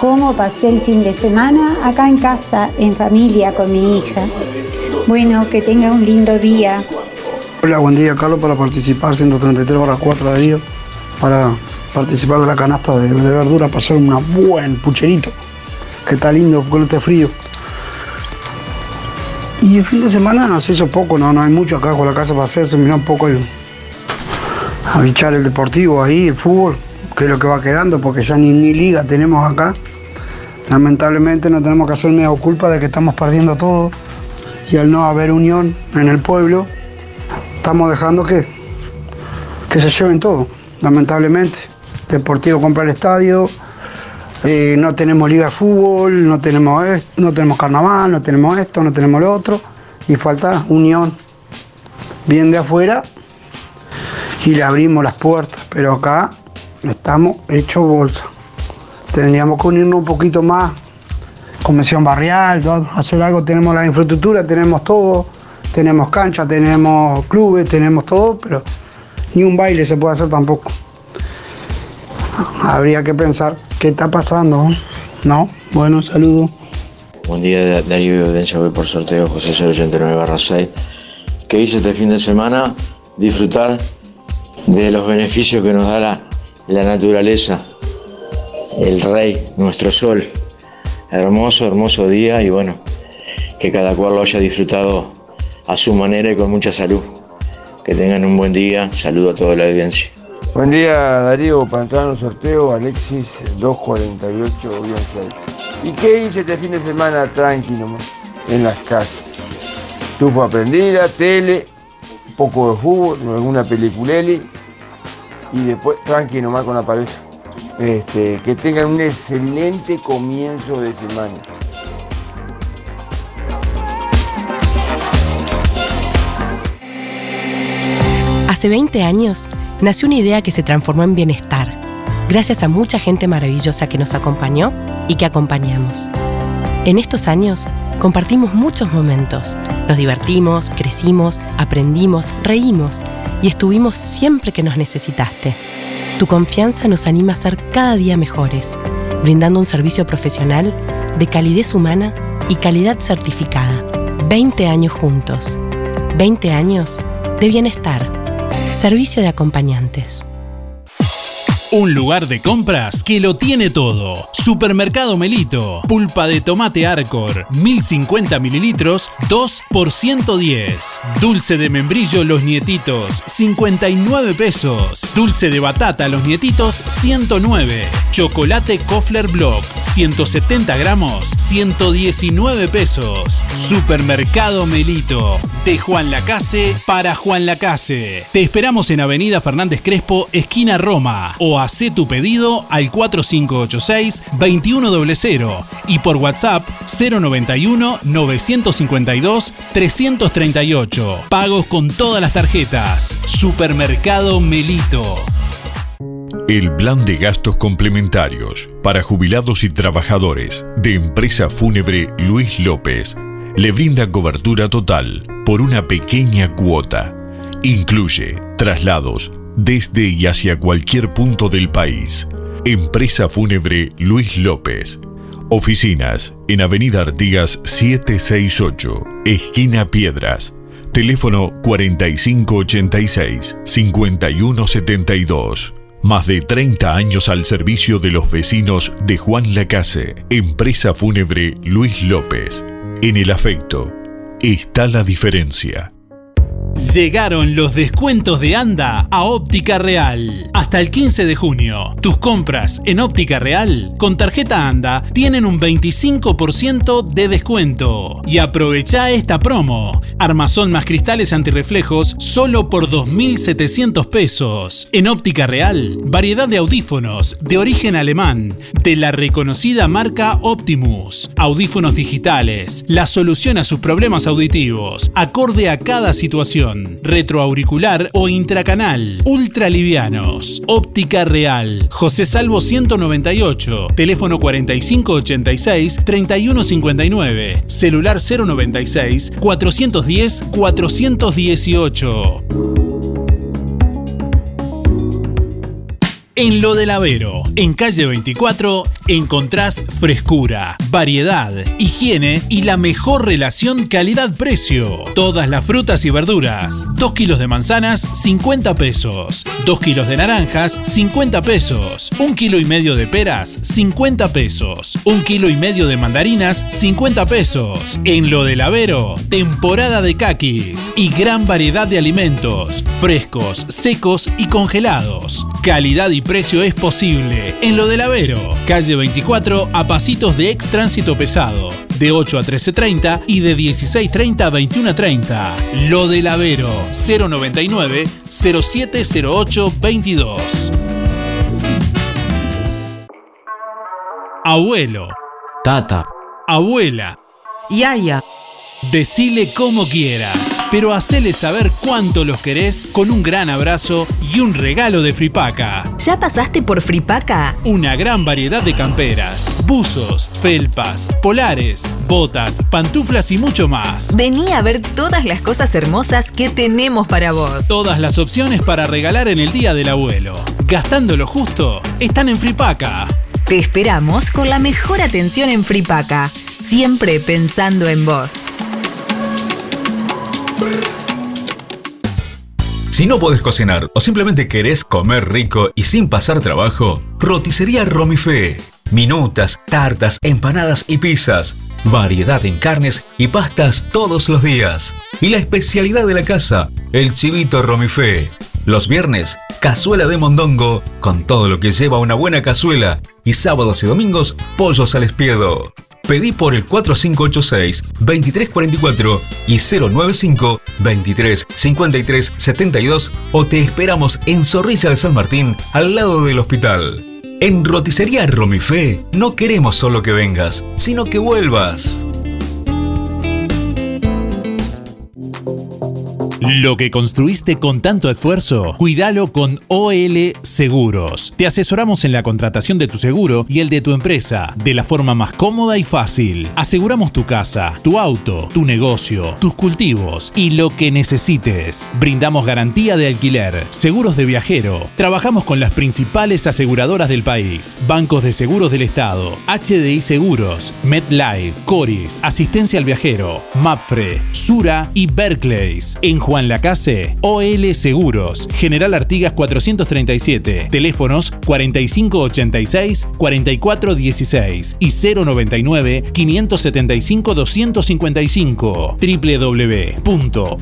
¿Cómo pasé el fin de semana? Acá en casa, en familia, con mi hija. Bueno, que tenga un lindo día. Hola, buen día Carlos para participar 133 horas 4 de Darío para participar de la canasta de, de verdura hacer un buen pucherito que está lindo con este frío. Y el fin de semana se hizo poco, no, no hay mucho acá con la casa para hacer, se un poco el, a bichar el deportivo ahí, el fútbol, que es lo que va quedando, porque ya ni, ni liga tenemos acá. Lamentablemente no tenemos que hacer media culpa de que estamos perdiendo todo y al no haber unión en el pueblo, estamos dejando que, que se lleven todo, lamentablemente. Deportivo compra el estadio, eh, no tenemos liga de fútbol, no tenemos, no tenemos carnaval, no tenemos esto, no tenemos lo otro, y falta unión. Bien de afuera y le abrimos las puertas, pero acá estamos hechos bolsa. Tendríamos que unirnos un poquito más, convención barrial, hacer algo, tenemos la infraestructura, tenemos todo, tenemos cancha, tenemos clubes, tenemos todo, pero ni un baile se puede hacer tampoco. habría que pensar qué está pasando. ¿No? Bueno, saludo. Buen día, Darío y audiencia. Voy por sorteo José 089 barra 6. ¿Qué hice este fin de semana? Disfrutar de los beneficios que nos da la, naturaleza, el rey, nuestro sol. Hermoso, hermoso día y bueno, que cada cual lo haya disfrutado a su manera y con mucha salud. Que tengan un buen día. Saludo a toda la audiencia. Buen día Darío, para entrar en un sorteo, Alexis 248 ¿Y qué hice este fin de semana tranqui nomás? En las casas. Tufa prendida, tele, poco de fútbol, alguna peliculeli y después tranqui nomás con la pareja. Este, que tengan un excelente comienzo de semana. Hace 20 años nació una idea que se transformó en bienestar, gracias a mucha gente maravillosa que nos acompañó y que acompañamos. En estos años compartimos muchos momentos, nos divertimos, crecimos, aprendimos, reímos y estuvimos siempre que nos necesitaste. Tu confianza nos anima a ser cada día mejores, brindando un servicio profesional de calidez humana y calidad certificada. 20 años juntos. 20 años de bienestar. Servicio de acompañantes. Un lugar de compras que lo tiene todo. Supermercado Melito. Pulpa de tomate Arcor. 1050 mililitros. 2 por 110. Dulce de membrillo Los Nietitos. 59 pesos. Dulce de batata Los Nietitos. 109. Chocolate Kofler Block. 170 gramos. 119 pesos. Supermercado Melito. De Juan Lacase para Juan Lacase. Te esperamos en Avenida Fernández Crespo, esquina Roma. O hacé tu pedido al 4586-2100 y por WhatsApp 091-952-338. Pagos con todas las tarjetas. Supermercado Melito. El plan de gastos complementarios para jubilados y trabajadores de empresa fúnebre Luis López le brinda cobertura total por una pequeña cuota. Incluye traslados desde y hacia cualquier punto del país. Empresa fúnebre Luis López. Oficinas en Avenida Artigas 768, esquina Piedras. Teléfono 4586-5172. Más de 30 años al servicio de los vecinos de Juan Lacase. Empresa fúnebre Luis López. En el afecto está la diferencia. Llegaron los descuentos de ANDA a Óptica Real. Hasta el 15 de junio, tus compras en Óptica Real con tarjeta ANDA tienen un 25% de descuento. Y aprovecha esta promo. Armazón más cristales antirreflejos solo por 2.700 pesos. En Óptica Real, variedad de audífonos de origen alemán de la reconocida marca Optimus. Audífonos digitales, la solución a sus problemas auditivos, acorde a cada situación retroauricular o intracanal, ultralivianos, óptica real, José Salvo 198, teléfono 4586-3159, celular 096 410 418. En Lo del Avero, en calle 24, encontrás frescura, variedad, higiene y la mejor relación calidad-precio. Todas las frutas y verduras. 2 kilos de manzanas, 50 pesos. 2 kilos de naranjas, 50 pesos. 1 kilo y medio de peras, 50 pesos. 1 kilo y medio de mandarinas, 50 pesos. En Lo del Avero, temporada de caquis y gran variedad de alimentos, frescos, secos y congelados. Calidad y precio es posible. En Lo del Avero, calle 24 a pasitos de ex tránsito pesado, de 8 a 13.30 y de 16.30 a 21.30. Lo del Avero, 099 0708 22. Abuelo. Tata. Abuela. Yaya. Decile como quieras, pero hacele saber cuánto los querés con un gran abrazo y un regalo de Fripaca. ¿Ya pasaste por Fripaca? Una gran variedad de camperas, buzos, felpas, polares, botas, pantuflas y mucho más. Vení a ver todas las cosas hermosas que tenemos para vos. Todas las opciones para regalar en el Día del Abuelo. Gastando lo justo, están en Fripaca. Te esperamos con la mejor atención en Fripaca, siempre pensando en vos. Si no podés cocinar o simplemente querés comer rico y sin pasar trabajo, roticería Romifé. Minutas, tartas, empanadas y pizzas. Variedad en carnes y pastas todos los días. Y la especialidad de la casa, el chivito Romifé. Los viernes, cazuela de mondongo, con todo lo que lleva una buena cazuela. Y sábados y domingos, pollos al espiedo. Pedí por el 4586-2344 y 095-235372 o te esperamos en Zorrilla de San Martín, al lado del hospital. En Roticería Romifé no queremos solo que vengas, sino que vuelvas. Lo que construiste con tanto esfuerzo, cuídalo con OL Seguros. Te asesoramos en la contratación de tu seguro y el de tu empresa de la forma más cómoda y fácil. Aseguramos tu casa, tu auto, tu negocio, tus cultivos y lo que necesites. Brindamos garantía de alquiler, seguros de viajero. Trabajamos con las principales aseguradoras del país, bancos de seguros del Estado, HDI Seguros, MedLife, Coris, Asistencia al Viajero, Mapfre, Sura y Berkeley's. En Juan Lacase, OL Seguros, General Artigas 437, teléfonos 4586-4416 y 099-575-255,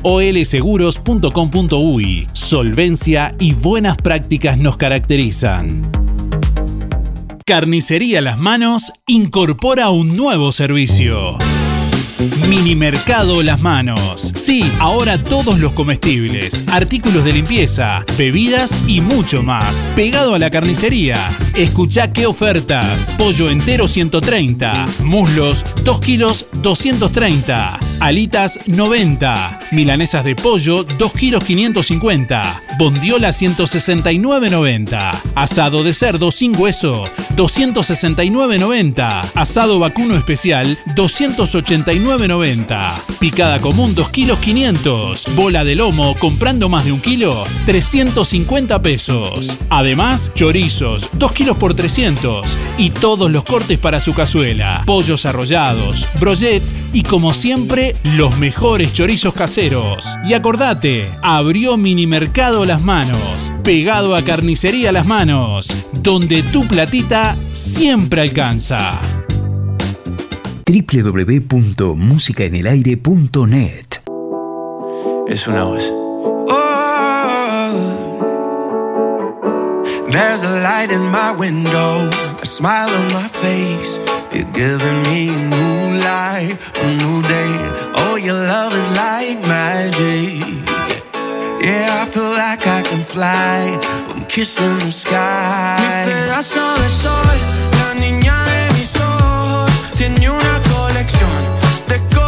www.olseguros.com.uy. Solvencia y buenas prácticas nos caracterizan. Carnicería Las Manos incorpora un nuevo servicio. Mini Mercado Las Manos. Sí, ahora todos los comestibles, artículos de limpieza, bebidas y mucho más. Pegado a la carnicería. Escucha qué ofertas. Pollo entero 130. Muslos 2 kilos 230. Alitas 90. Milanesas de pollo 2 kilos 550. Bondiola 169.90. Asado de cerdo sin hueso 269.90. Asado vacuno especial 289.90. Picada común 2 kilos 500. Bola de lomo comprando más de un kilo 350 pesos. Además, chorizos 2 kilos por 300. Y todos los cortes para su cazuela. Pollos arrollados, brochets y como siempre, los mejores chorizos caseros. Y acordate, abrió Mini Mercado Las Manos. Pegado a Carnicería Las Manos. Donde tu platita siempre alcanza www.musicaenelaire.net Es una voz. There's a light in my window, a smile on my face. You're giving me a new life, a new day. Oh, your love is like magic. Yeah, I feel like I can fly. I'm kissing the sky. Mi pedazo de sol, la niña de mis ojos, tiene de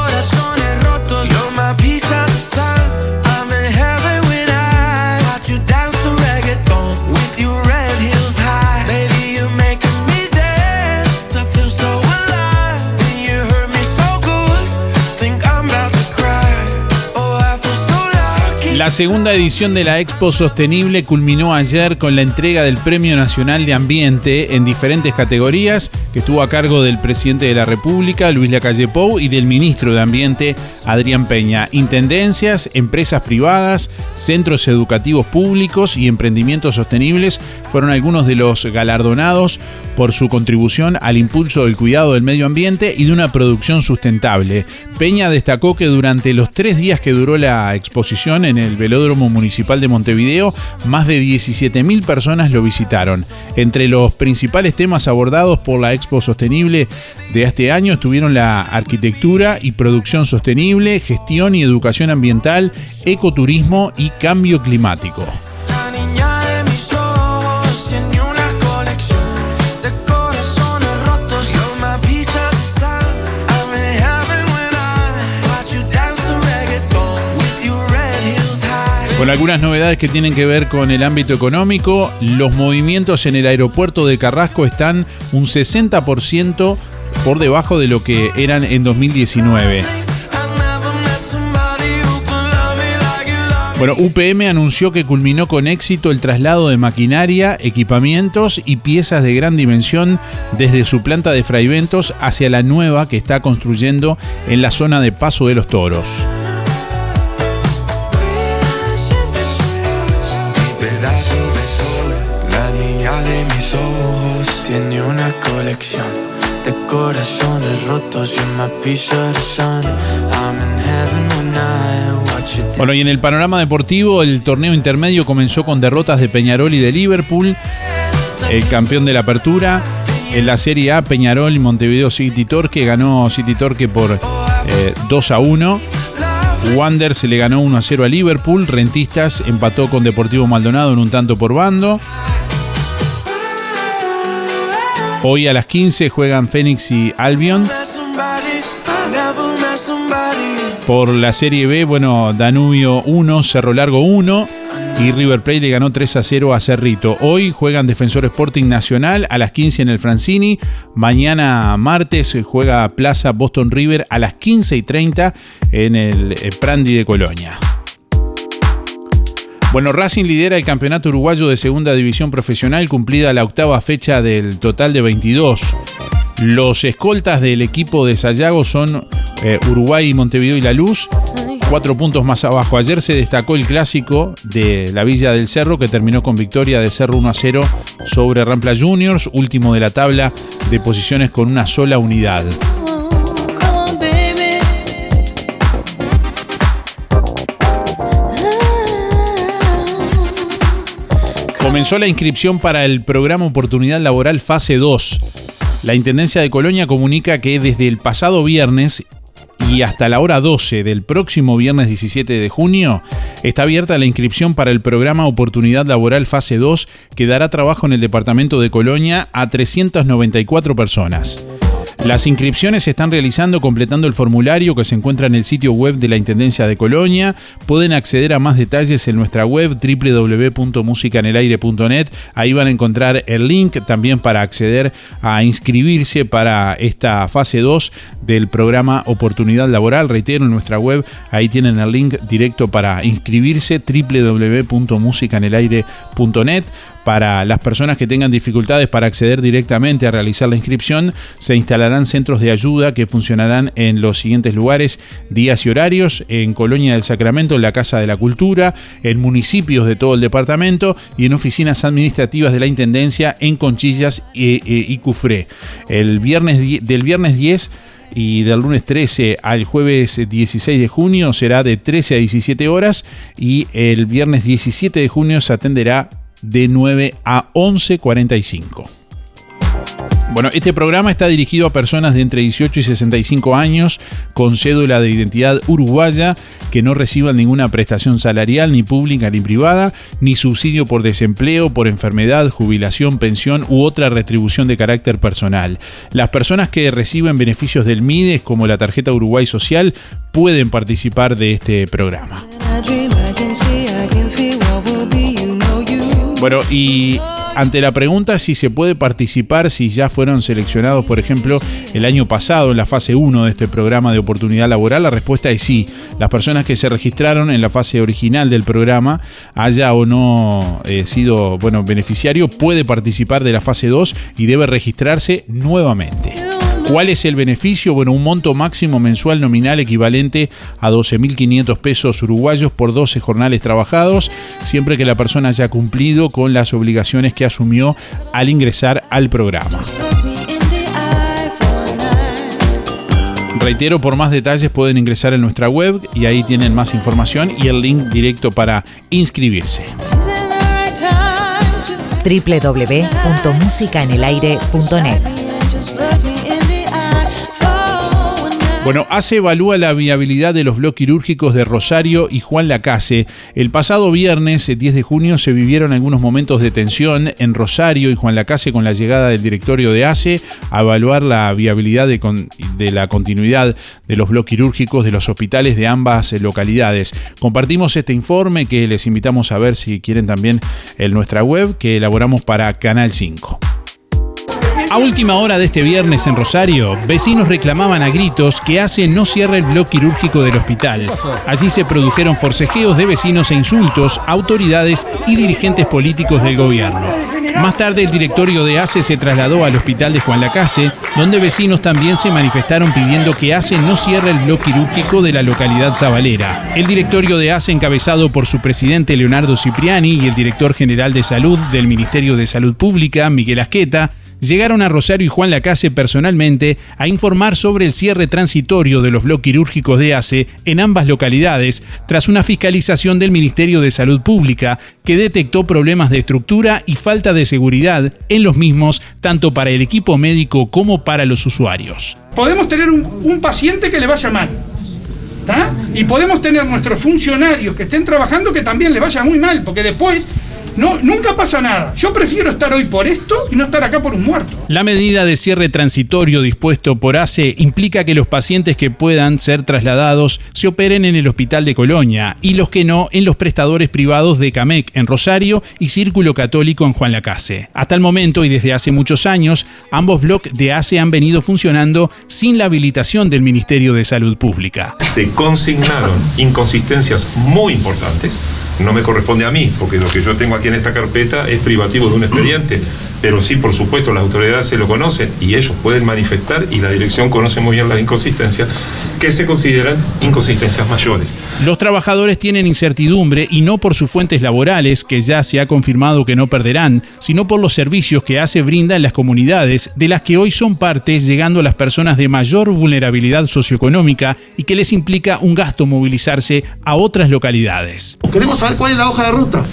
La segunda edición de la Expo Sostenible culminó ayer con la entrega del Premio Nacional de Ambiente en diferentes categorías que estuvo a cargo del presidente de la República, Luis Lacalle Pou, y del ministro de Ambiente, Adrián Peña. Intendencias, empresas privadas, centros educativos públicos y emprendimientos sostenibles fueron algunos de los galardonados por su contribución al impulso del cuidado del medio ambiente y de una producción sustentable. Peña destacó que durante los tres días que duró la exposición en el Velódromo Municipal de Montevideo, más de 17.000 personas lo visitaron. Entre los principales temas abordados por la Expo Sostenible de este año estuvieron la arquitectura y producción sostenible, gestión y educación ambiental, ecoturismo y cambio climático. Con algunas novedades que tienen que ver con el ámbito económico, los movimientos en el aeropuerto de Carrasco están un 60% por debajo de lo que eran en 2019. Bueno, UPM anunció que culminó con éxito el traslado de maquinaria, equipamientos y piezas de gran dimensión desde su planta de Fraiventos hacia la nueva que está construyendo en la zona de Paso de los Toros. Colección. Bueno, y en el panorama deportivo, el torneo intermedio comenzó con derrotas de Peñarol y de Liverpool, el campeón de la apertura. En la Serie A, Peñarol y Montevideo City Torque ganó City Torque por eh, 2 a 1. Wander se le ganó 1 a 0 a Liverpool. Rentistas empató con Deportivo Maldonado en un tanto por bando. Hoy a las 15 juegan Fénix y Albion. Por la Serie B, bueno, Danubio 1, Cerro Largo 1 y River Plate le ganó 3 a 0 a Cerrito. Hoy juegan Defensor Sporting Nacional a las 15 en el Francini. Mañana martes juega Plaza Boston River a las 15 y 30 en el eh, Prandi de Colonia. Bueno, Racing lidera el campeonato uruguayo de segunda división profesional, cumplida la octava fecha del total de 22. Los escoltas del equipo de Sayago son eh, Uruguay, Montevideo y La Luz. Cuatro puntos más abajo. Ayer se destacó el clásico de la Villa del Cerro que terminó con victoria de Cerro 1 a 0 sobre Rampla Juniors, último de la tabla de posiciones con una sola unidad. Comenzó la inscripción para el programa Oportunidad Laboral Fase 2. La Intendencia de Colonia comunica que desde el pasado viernes y hasta la hora 12 del próximo viernes 17 de junio está abierta la inscripción para el programa Oportunidad Laboral Fase 2 que dará trabajo en el departamento de Colonia a 394 personas. Las inscripciones se están realizando completando el formulario que se encuentra en el sitio web de la Intendencia de Colonia. Pueden acceder a más detalles en nuestra web www.musicanelaire.net. Ahí van a encontrar el link también para acceder a inscribirse para esta fase 2 del programa Oportunidad Laboral. Reitero, en nuestra web ahí tienen el link directo para inscribirse www.musicanelaire.net. Para las personas que tengan dificultades para acceder directamente a realizar la inscripción, se instalarán centros de ayuda que funcionarán en los siguientes lugares, días y horarios, en Colonia del Sacramento, en la Casa de la Cultura, en municipios de todo el departamento y en oficinas administrativas de la Intendencia en Conchillas y, y- Cufré. El viernes, del viernes 10 y del lunes 13 al jueves 16 de junio será de 13 a 17 horas y el viernes 17 de junio se atenderá de 9 a 11.45. Bueno, este programa está dirigido a personas de entre 18 y 65 años con cédula de identidad uruguaya que no reciban ninguna prestación salarial ni pública ni privada, ni subsidio por desempleo, por enfermedad, jubilación, pensión u otra retribución de carácter personal. Las personas que reciben beneficios del MIDES como la tarjeta Uruguay Social pueden participar de este programa. Bueno, y ante la pregunta si se puede participar, si ya fueron seleccionados, por ejemplo, el año pasado en la fase 1 de este programa de oportunidad laboral, la respuesta es sí. Las personas que se registraron en la fase original del programa, haya o no eh, sido bueno, beneficiario, puede participar de la fase 2 y debe registrarse nuevamente. ¿Cuál es el beneficio? Bueno, un monto máximo mensual nominal equivalente a 12.500 pesos uruguayos por 12 jornales trabajados, siempre que la persona haya cumplido con las obligaciones que asumió al ingresar al programa. Reitero, por más detalles pueden ingresar en nuestra web y ahí tienen más información y el link directo para inscribirse. www.musicaenelaire.net Bueno, ACE evalúa la viabilidad de los bloques quirúrgicos de Rosario y Juan Lacase. El pasado viernes, eh, 10 de junio, se vivieron algunos momentos de tensión en Rosario y Juan Lacase con la llegada del directorio de ACE a evaluar la viabilidad de, de la continuidad de los bloques quirúrgicos de los hospitales de ambas eh, localidades. Compartimos este informe que les invitamos a ver si quieren también en nuestra web que elaboramos para Canal 5. A última hora de este viernes en Rosario, vecinos reclamaban a gritos que ACE no cierre el bloque quirúrgico del hospital. Allí se produjeron forcejeos de vecinos e insultos a autoridades y dirigentes políticos del gobierno. Más tarde el directorio de ACE se trasladó al hospital de Juan Lacase, donde vecinos también se manifestaron pidiendo que ACE no cierre el bloque quirúrgico de la localidad zabalera. El directorio de ACE, encabezado por su presidente Leonardo Cipriani y el director general de salud del Ministerio de Salud Pública, Miguel Asqueta, llegaron a Rosario y Juan Lacase personalmente a informar sobre el cierre transitorio de los bloques quirúrgicos de ACE en ambas localidades, tras una fiscalización del Ministerio de Salud Pública que detectó problemas de estructura y falta de seguridad en los mismos, tanto para el equipo médico como para los usuarios. Podemos tener un, paciente que le vaya mal. ¿tá? Y podemos tener nuestros funcionarios que estén trabajando que también le vaya muy mal, porque después no, nunca pasa nada. Yo prefiero estar hoy por esto y no estar acá por un muerto. La medida de cierre transitorio dispuesto por ACE implica que los pacientes que puedan ser trasladados se operen en el Hospital de Colonia y los que no en los prestadores privados de CAMEC en Rosario y Círculo Católico en Juan Lacase. Hasta el momento y desde hace muchos años, ambos bloques de ACE han venido funcionando sin la habilitación del Ministerio de Salud Pública. Se consignaron inconsistencias muy importantes no me corresponde a mí, porque lo que yo tengo aquí en esta carpeta es privativo de un expediente, pero sí, por supuesto, las autoridades se lo conocen y ellos pueden manifestar y la dirección conoce muy bien las inconsistencias que se consideran inconsistencias mayores. Los trabajadores tienen incertidumbre y no por sus fuentes laborales, que ya se ha confirmado que no perderán, sino por los servicios que hace brinda en las comunidades, de las que hoy son partes, llegando a las personas de mayor vulnerabilidad socioeconómica y que les implica un gasto movilizarse a otras localidades. Queremos saber cuál es la hoja de ruta.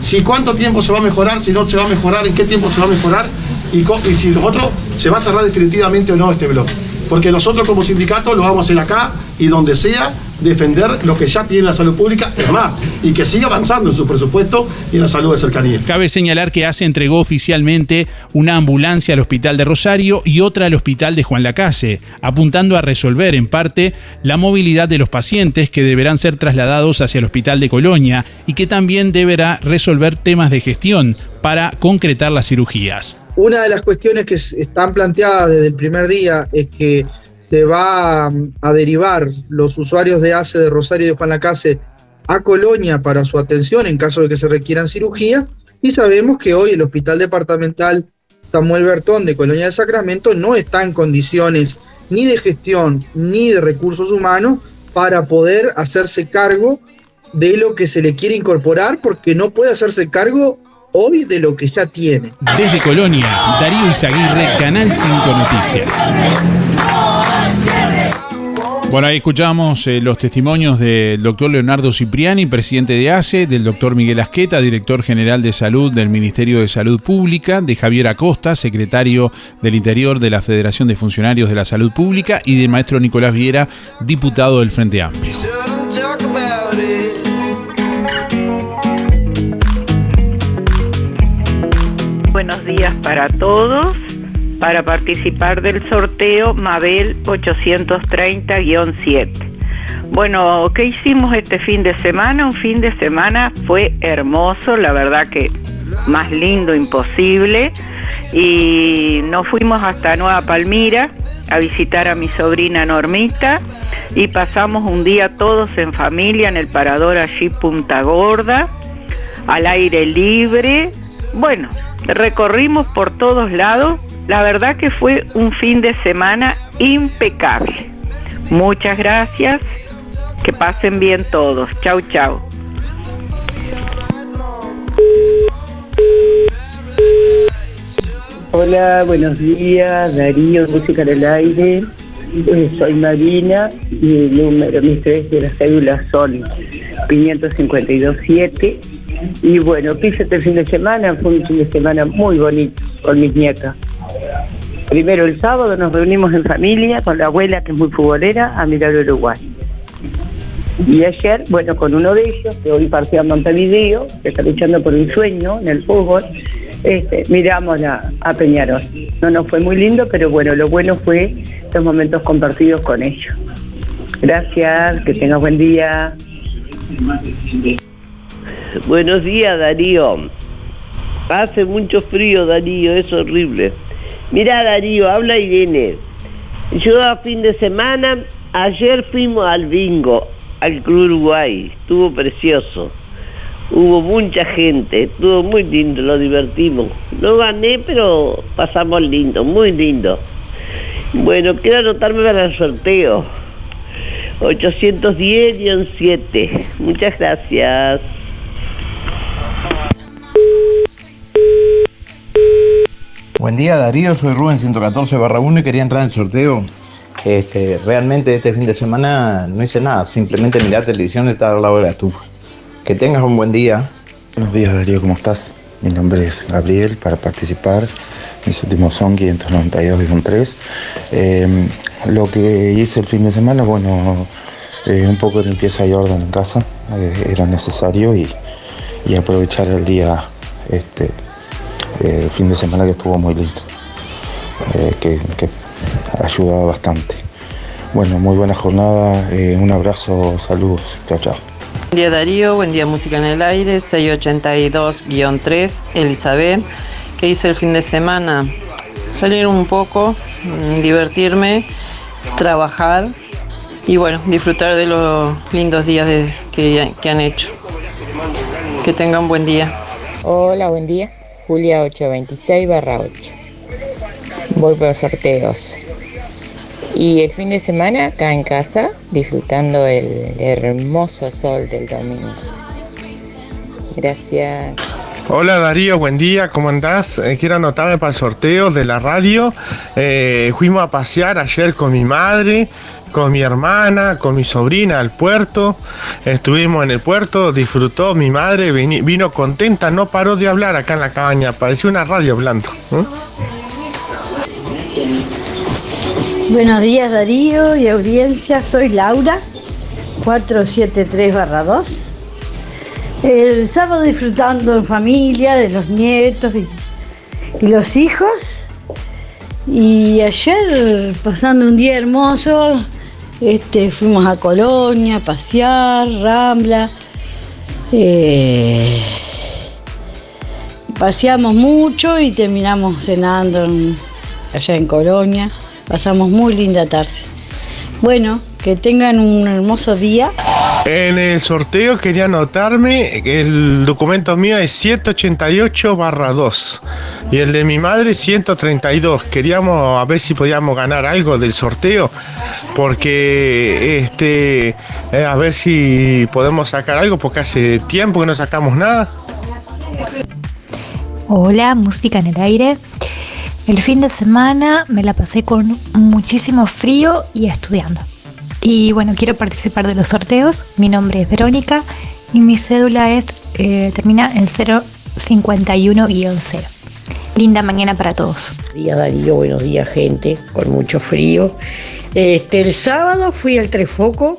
Si cuánto tiempo se va a mejorar, si no se va a mejorar, en qué tiempo se va a mejorar y, si nosotros se va a cerrar definitivamente o no este bloque. Porque nosotros como sindicato lo vamos a hacer acá y donde sea defender lo que ya tiene la salud pública, es más, y que siga avanzando en su presupuesto y en la salud de cercanía. Cabe señalar que ACE entregó oficialmente una ambulancia al Hospital de Rosario y otra al Hospital de Juan Lacase, apuntando a resolver en parte la movilidad de los pacientes que deberán ser trasladados hacia el Hospital de Colonia y que también deberá resolver temas de gestión para concretar las cirugías. Una de las cuestiones que están planteadas desde el primer día es que se va a derivar los usuarios de ACE de Rosario y de Juan Lacase a Colonia para su atención en caso de que se requieran cirugías. Y sabemos que hoy el Hospital Departamental Samuel Bertón de Colonia del Sacramento no está en condiciones ni de gestión ni de recursos humanos para poder hacerse cargo de lo que se le quiere incorporar porque no puede hacerse cargo hoy de lo que ya tiene. Desde Colonia, Darío Izaguirre, Canal 5 Noticias. Bueno, ahí escuchamos eh, los testimonios del doctor Leonardo Cipriani, presidente de ACE, del doctor Miguel Asqueta, director general de salud del Ministerio de Salud Pública, de Javier Acosta, secretario del Interior de la Federación de Funcionarios de la Salud Pública, y del maestro Nicolás Viera, diputado del Frente Amplio. Buenos días para todos para participar del sorteo Mabel 830-7. Bueno, ¿qué hicimos este fin de semana? Un fin de semana fue hermoso, la verdad que más lindo imposible. Y nos fuimos hasta Nueva Palmira a visitar a mi sobrina Normita y pasamos un día todos en familia en el parador allí Punta Gorda, al aire libre. Bueno, recorrimos por todos lados la verdad que fue un fin de semana impecable. Muchas gracias. Que pasen bien todos. Chau, chau. Hola, buenos días, Darío, Música en el Aire. Eh, soy Marina y el número, mis tres de la cédula son 5527. Y bueno, ¿qué este fin de semana? Fue un fin de semana muy bonito con mis nietas. Primero el sábado nos reunimos en familia con la abuela que es muy futbolera a mirar Uruguay. Y ayer, bueno, con uno de ellos, que hoy partió a Montevideo, que está luchando por un sueño en el fútbol, este, miramos a, a Peñarol. No nos fue muy lindo, pero bueno, lo bueno fue los momentos compartidos con ellos. Gracias, que tengas buen día. Buenos días, Darío. Hace mucho frío, Darío, es horrible. Mira Darío, habla Irene. Yo a fin de semana, ayer fuimos al bingo, al Club Uruguay, estuvo precioso. Hubo mucha gente, estuvo muy lindo, lo divertimos. No gané, pero pasamos lindo, muy lindo. Bueno, quiero anotarme para el sorteo. 810-7. Muchas gracias. Buen día Darío, soy Rubén 114 barra 1 y quería entrar en el sorteo. Este, realmente este fin de semana no hice nada, simplemente mirar televisión y estar al lado de la estufa. Que tengas un buen día. Buenos días Darío, ¿cómo estás? Mi nombre es Gabriel para participar. Mis últimos son 592,3. Eh, lo que hice el fin de semana, bueno, eh, un poco de limpieza y orden en casa, eh, era necesario y, y aprovechar el día, este, el fin de semana que estuvo muy lindo, eh, que, que ha ayudado bastante. Bueno, muy buena jornada, eh, un abrazo, saludos, chao, chao. Buen día Darío, buen día Música en el Aire, 682-3, Elizabeth. ¿Qué hice el fin de semana? Salir un poco, mm, divertirme, trabajar y bueno, disfrutar de los lindos días de- que, que han hecho. Que tengan buen día. Hola, buen día. Julia 826 barra 8. Voy por los sorteos. Y el fin de semana acá en casa, disfrutando el hermoso sol del domingo. Gracias. Hola Darío, buen día, ¿cómo andás? Eh, quiero anotarme para el sorteo de la radio. Eh, fuimos a pasear ayer con mi madre, con mi hermana, con mi sobrina al puerto. Estuvimos en el puerto, disfrutó mi madre, vino contenta, no paró de hablar acá en la cabaña, parecía una radio hablando. ¿eh? Buenos días Darío y audiencia, soy Laura, 473-2. El sábado disfrutando en familia de los nietos y, los hijos. Y ayer pasando un día hermoso, este, fuimos a Colonia a pasear, Rambla. eh, paseamos mucho y terminamos cenando en- allá en Colonia. Pasamos muy linda tarde. Bueno, que tengan un hermoso día. En el sorteo quería anotarme, el documento mío es 188 barra 2 y el de mi madre 132. Queríamos a ver si podíamos ganar algo del sorteo porque este eh, a ver si podemos sacar algo porque hace tiempo que no sacamos nada. Hola, música en el aire. El fin de semana me la pasé con muchísimo frío y estudiando. Y bueno, quiero participar de los sorteos. Mi nombre es Verónica y mi cédula es eh, termina en 051-0. Linda mañana para todos. Buenos días Darío, buenos días gente, con mucho frío. Este, el sábado fui al Trefoco,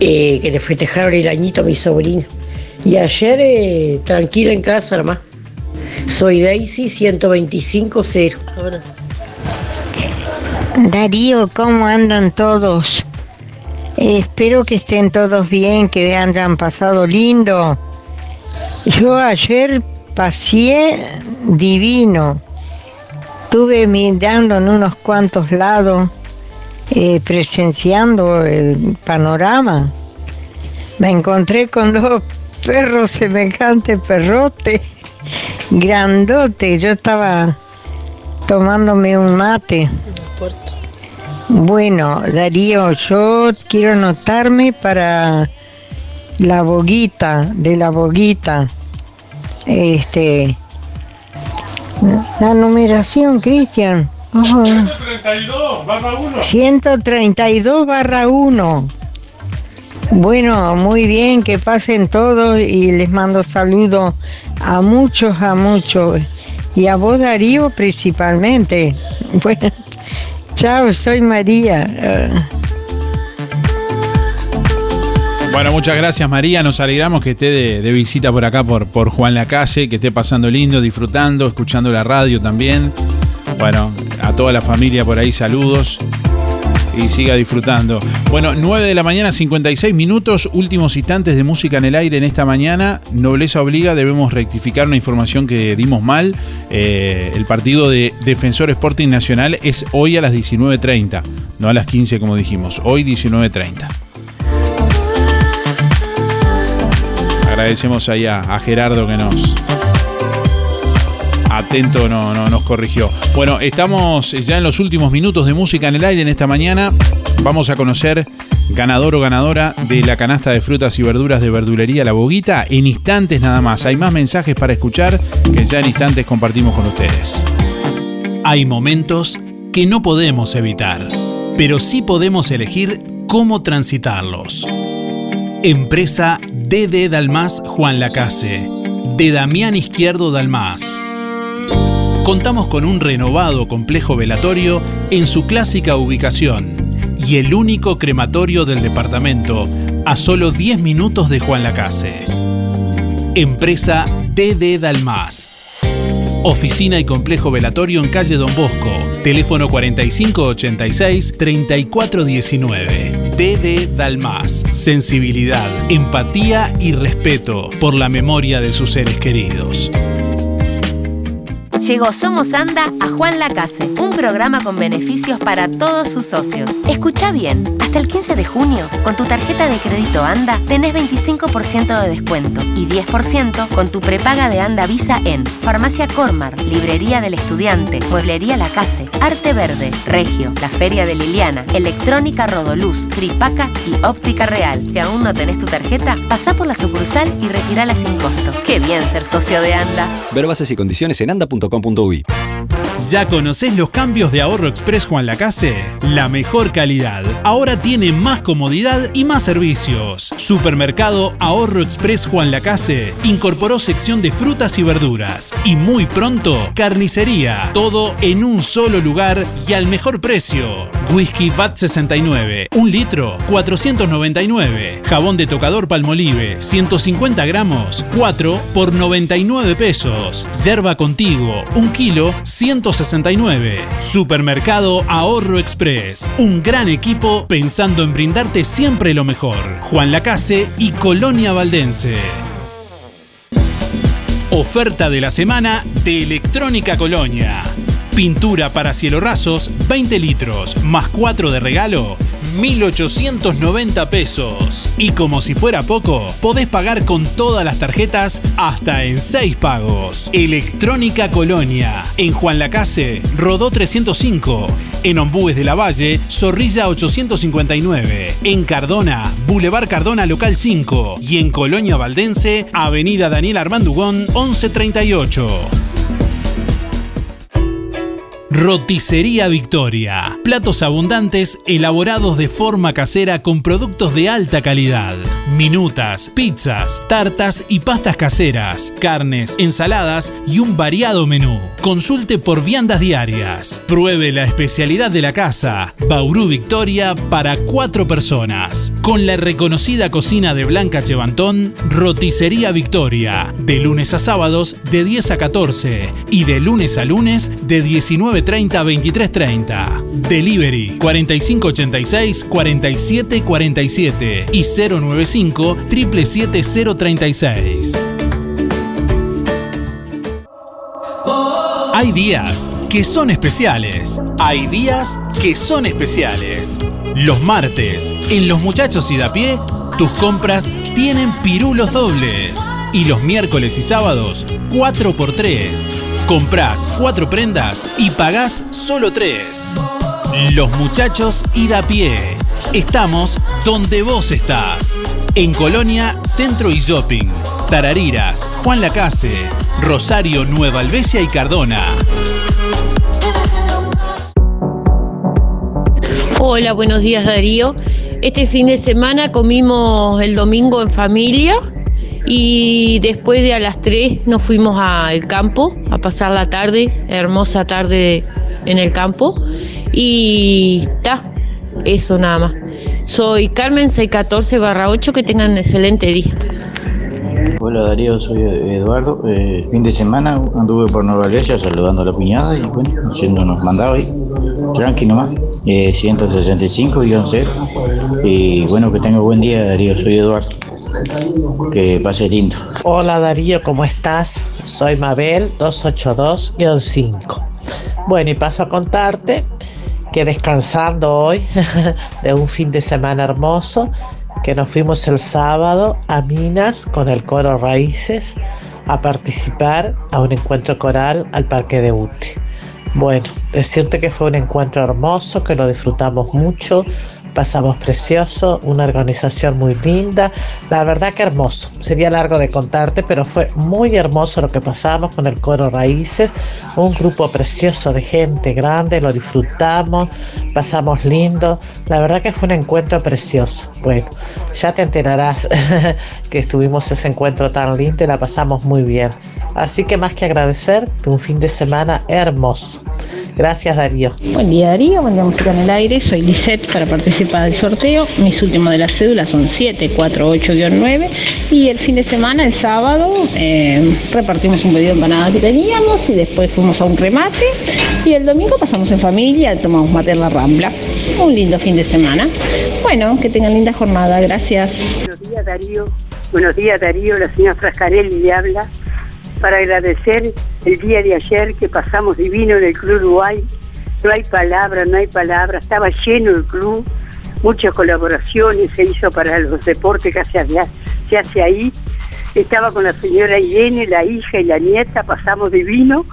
eh, que le festejaron el añito a mi sobrino. Y ayer eh, tranquila en casa nomás. Soy Daisy 125-0. Darío, ¿cómo andan todos? Eh, espero que estén todos bien, que hayan pasado lindo. Yo ayer pasé divino. Estuve mirando en unos cuantos lados, eh, presenciando el panorama. Me encontré con dos perros semejantes perrote, grandote. Yo estaba tomándome un mate. Bueno, Darío, yo quiero anotarme para la boguita, de la boguita. Este. La numeración, Cristian. Ojo. 132 barra 1. 132 barra 1. Bueno, muy bien, que pasen todos y les mando saludos a muchos, a muchos. Y a vos, Darío, principalmente. Bueno, chao, soy María. Bueno, muchas gracias María, nos alegramos que esté de, de visita por acá por, por Juan Lacase, que esté pasando lindo, disfrutando, escuchando la radio también. Bueno, a toda la familia por ahí saludos. Y siga disfrutando. Bueno, 9 de la mañana, 56 minutos, últimos instantes de música en el aire en esta mañana. Nobleza obliga, debemos rectificar una información que dimos mal. Eh, el partido de Defensor Sporting Nacional es hoy a las 19.30, no a las 15 como dijimos, hoy 19.30. Agradecemos ahí a, a Gerardo que nos, atento no, no, nos corrigió. Bueno, estamos ya en los últimos minutos de música en el aire en esta mañana. Vamos a conocer ganador o ganadora de la canasta de frutas y verduras de verdulería La Boguita en instantes nada más. Hay más mensajes para escuchar que ya en instantes compartimos con ustedes. Hay momentos que no podemos evitar, pero sí podemos elegir cómo transitarlos. Empresa DD Dalmas Juan Lacase, de Damián Izquierdo Dalmas contamos con un renovado complejo velatorio en su clásica ubicación y el único crematorio del departamento a solo 10 minutos de Juan Lacase. Empresa DD Dalmas. Oficina y complejo velatorio en calle Don Bosco. Teléfono 4586-3419. DD Dalmas. Sensibilidad, empatía y respeto por la memoria de sus seres queridos. Llegó Somos Anda a Juan Lacase, un programa con beneficios para todos sus socios. Escucha bien, hasta el 15 de junio, con tu tarjeta de crédito Anda, tenés 25% de descuento y 10% con tu prepaga de Anda Visa en Farmacia Cormar, Librería del Estudiante, Mueblería La Case, Arte Verde, Regio, La Feria de Liliana, Electrónica Rodoluz, Fripaca y Óptica Real. Si aún no tenés tu tarjeta, pasá por la sucursal y retirala sin costo. ¡Qué bien ser socio de Anda! Ver bases y condiciones en anda.com www.pampa.ui. ¿Ya conoces los cambios de Ahorro Express Juan Lacase? La mejor calidad. Ahora tiene más comodidad y más servicios. Supermercado Ahorro Express Juan Lacase incorporó sección de frutas y verduras. Y muy pronto, carnicería. Todo en un solo lugar y al mejor precio. Whisky VAT 69, un litro, 499. Jabón de tocador Palmolive, 150 gramos, 4 por 99 pesos. Yerba contigo, un kilo, 169. Supermercado Ahorro Express. Un gran equipo pensando en brindarte siempre lo mejor. Juan Lacase y Colonia Valdense. Oferta de la semana de Electrónica Colonia. Pintura para cielo rasos, 20 litros, más 4 de regalo, 1.890 pesos. Y como si fuera poco, podés pagar con todas las tarjetas hasta en 6 pagos. Electrónica Colonia, en Juan Lacase, Rodó 305, en Ombúes de la Valle, Zorrilla 859, en Cardona, Boulevard Cardona Local 5 y en Colonia Valdense, Avenida Daniel Armandugón 1138. Roticería Victoria. Platos abundantes elaborados de forma casera con productos de alta calidad. Minutas, pizzas, tartas y pastas caseras, carnes, ensaladas y un variado menú. Consulte por viandas diarias. Pruebe la especialidad de la casa. Bauru Victoria para cuatro personas. Con la reconocida cocina de Blanca Chevantón, Roticería Victoria. De lunes a sábados de 10 a 14 y de lunes a lunes de 19 30 23 30. Delivery 4586 47 47 y 095 777 036. Hay días que son especiales. Hay días que son especiales. Los martes, en Los Muchachos y da pie, tus compras tienen pirulos dobles. Y los miércoles y sábados, 4x3. Comprás 4 prendas y pagás solo 3. Los muchachos y da pie. Estamos donde vos estás. En Colonia, Centro y Shopping. Tarariras, Juan Lacase, Rosario, Nueva Albesia y Cardona. Hola, buenos días Darío. Este fin de semana comimos el domingo en familia y después de a las 3 nos fuimos al campo a pasar la tarde, hermosa tarde en el campo y está, eso nada más. Soy Carmen 614 barra 8, que tengan un excelente día. Hola Darío, soy Eduardo. Eh, fin de semana anduve por Nueva Grecia saludando a la cuñada y bueno, haciéndonos mandado ahí. Tranqui nomás. Eh, 165-0. Y bueno, que tenga buen día, Darío. Soy Eduardo. Que pase lindo. Hola Darío, ¿cómo estás? Soy Mabel 282-5. Bueno, y paso a contarte que descansando hoy de un fin de semana hermoso, que nos fuimos el sábado a Minas con el coro Raíces a participar a un encuentro coral al Parque de Ute. Bueno, decirte que fue un encuentro hermoso, que lo disfrutamos mucho, pasamos precioso, una organización muy linda, la verdad que hermoso. Sería largo de contarte, pero fue muy hermoso lo que pasamos con el coro Raíces, un grupo precioso de gente grande, lo disfrutamos, pasamos lindo, la verdad que fue un encuentro precioso. Bueno, ya te enterarás que estuvimos ese encuentro tan lindo y la pasamos muy bien. Así que más que agradecer, un fin de semana hermoso. Gracias Darío. Buen día Darío, buen día Música en el Aire. Soy Lisette para participar del sorteo. Mis últimos de las cédulas son 748-9 y el fin de semana, el sábado, eh, repartimos un pedido de empanada que teníamos y después fuimos a un remate y el domingo pasamos en familia, tomamos mate en la Rambla. Un lindo fin de semana. Bueno, que tengan linda jornada. Gracias. Buenos días Darío. Buenos días Darío, la señora Frascarelli le habla para agradecer el día de ayer que pasamos divino en el Club Uruguay. No hay palabra, no hay palabra, estaba lleno el club, muchas colaboraciones se hizo para los deportes que se hace, ahí. Estaba con la señora Irene, la hija y la nieta, pasamos divino,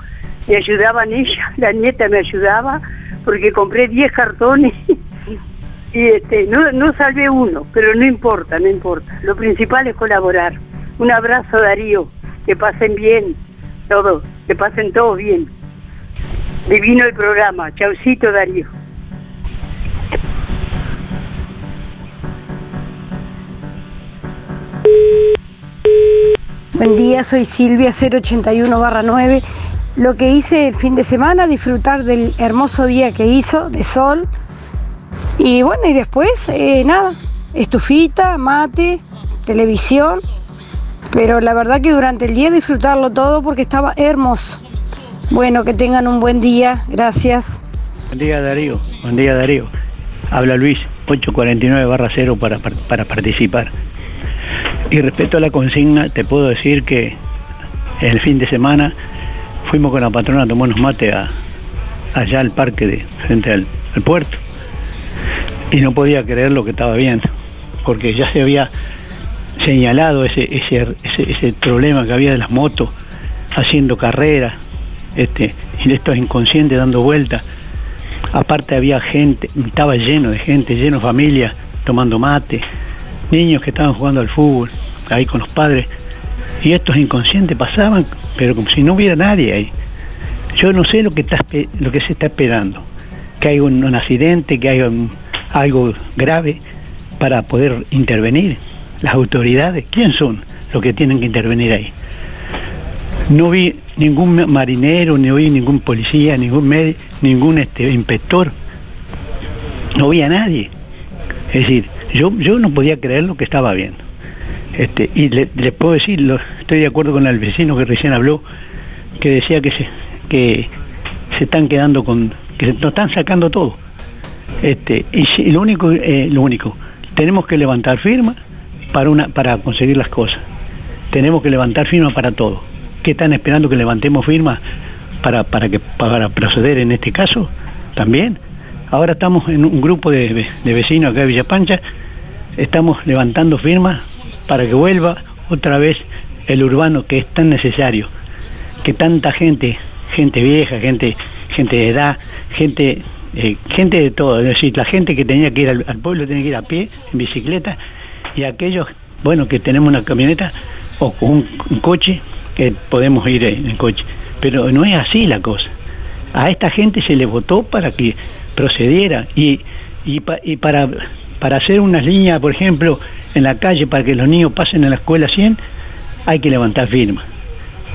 me ayudaban ella, la nieta me ayudaba, porque compré 10 cartones y este, no, no salvé uno, pero no importa, no importa. Lo principal es colaborar. Un abrazo Darío, que pasen bien todos, que pasen todos bien. Divino el programa, chaucito Darío. Buen día, soy Silvia 081-9. Lo que hice el fin de semana, disfrutar del hermoso día que hizo, de sol. Y bueno, y después, eh, nada, estufita, mate, televisión. Pero la verdad que durante el día disfrutarlo todo porque estaba hermoso. Bueno, que tengan un buen día. Gracias. Buen día Darío. Buen día Darío. Habla Luis, 849 barra 0 para, para participar. Y respecto a la consigna, te puedo decir que el fin de semana fuimos con la patrona a tomar unos mates allá al parque de, frente al, puerto. Y no podía creer lo que estaba viendo, porque ya se había señalado ese, ese, ese, problema que había de las motos haciendo carrera, este, y estos inconscientes dando vueltas. Aparte había gente, estaba lleno de gente, lleno de familias tomando mate, niños que estaban jugando al fútbol, ahí con los padres. Y estos inconscientes pasaban, pero como si no hubiera nadie ahí. Yo no sé lo que, está, lo que se está esperando, que haya un, accidente, que haya algo grave para poder intervenir. Las autoridades, ¿quién son los que tienen que intervenir ahí? No vi ningún marinero, no vi ningún policía, ningún médico, ningún este, inspector. No vi a nadie. Es decir, yo, yo no podía creer lo que estaba viendo. Este, y le, le puedo decir, estoy de acuerdo con el vecino que recién habló, que decía que se, que se están quedando con, que se, nos están sacando todo. Este, y lo único, eh, lo único, tenemos que levantar firma para una, para conseguir las cosas. Tenemos que levantar firma para todo. ¿Qué están esperando que levantemos firma para, para que para proceder en este caso? También. Ahora estamos en un grupo de, de vecinos acá de Villa Pancha, estamos levantando firmas para que vuelva otra vez el urbano que es tan necesario, que tanta gente, gente vieja, gente, gente de edad, gente, eh, gente de todo, es decir, la gente que tenía que ir al, pueblo tenía que ir a pie, en bicicleta, y aquellos, bueno, que tenemos una camioneta o un, coche, que podemos ir en coche. Pero no es así la cosa. A esta gente se le votó para que procediera y, y para, para hacer unas líneas, por ejemplo, en la calle para que los niños pasen a la escuela 100, hay que levantar firmas.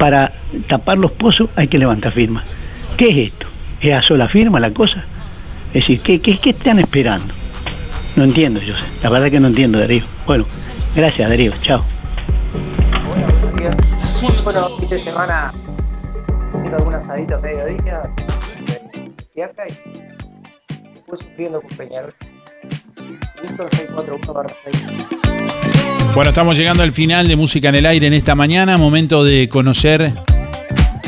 Para tapar los pozos hay que levantar firmas. ¿Qué es esto? ¿Es a sola firma la cosa? Es decir, ¿qué, qué, qué están esperando? No entiendo yo, la verdad que no entiendo, Darío. Bueno, gracias, Darío, chao. Bueno, fin de semana, haciendo algún asadito a mediodía, siempre. fue sufriendo con. Víctor 641 6. Bueno, estamos llegando al final de Música en el Aire en esta mañana. Momento de conocer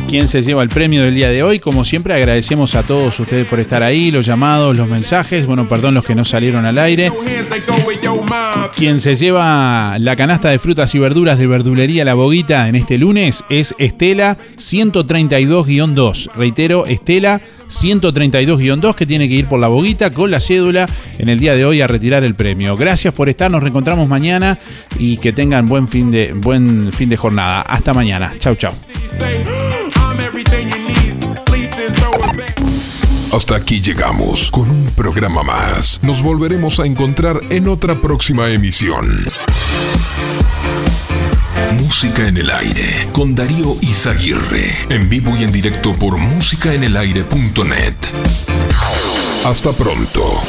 quién se lleva el premio del día de hoy. Como siempre, agradecemos a todos ustedes por estar ahí, los llamados, los mensajes. Bueno, perdón los que no salieron al aire. Quien se lleva la canasta de frutas y verduras de verdulería La Boguita en este lunes es Estela 132-2. Reitero, Estela 132-2 que tiene que ir por La Boguita con la cédula en el día de hoy a retirar el premio. Gracias por estar, nos reencontramos mañana y que tengan buen fin de, buen fin de jornada. Hasta mañana. Chau, chau. Hasta aquí llegamos con un programa más. Nos volveremos a encontrar en otra próxima emisión. Música en el aire con Darío Izaguirre. En vivo y en directo por musicaenelaire.net. Hasta pronto.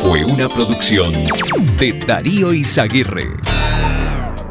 Fue una producción de Darío Izaguirre.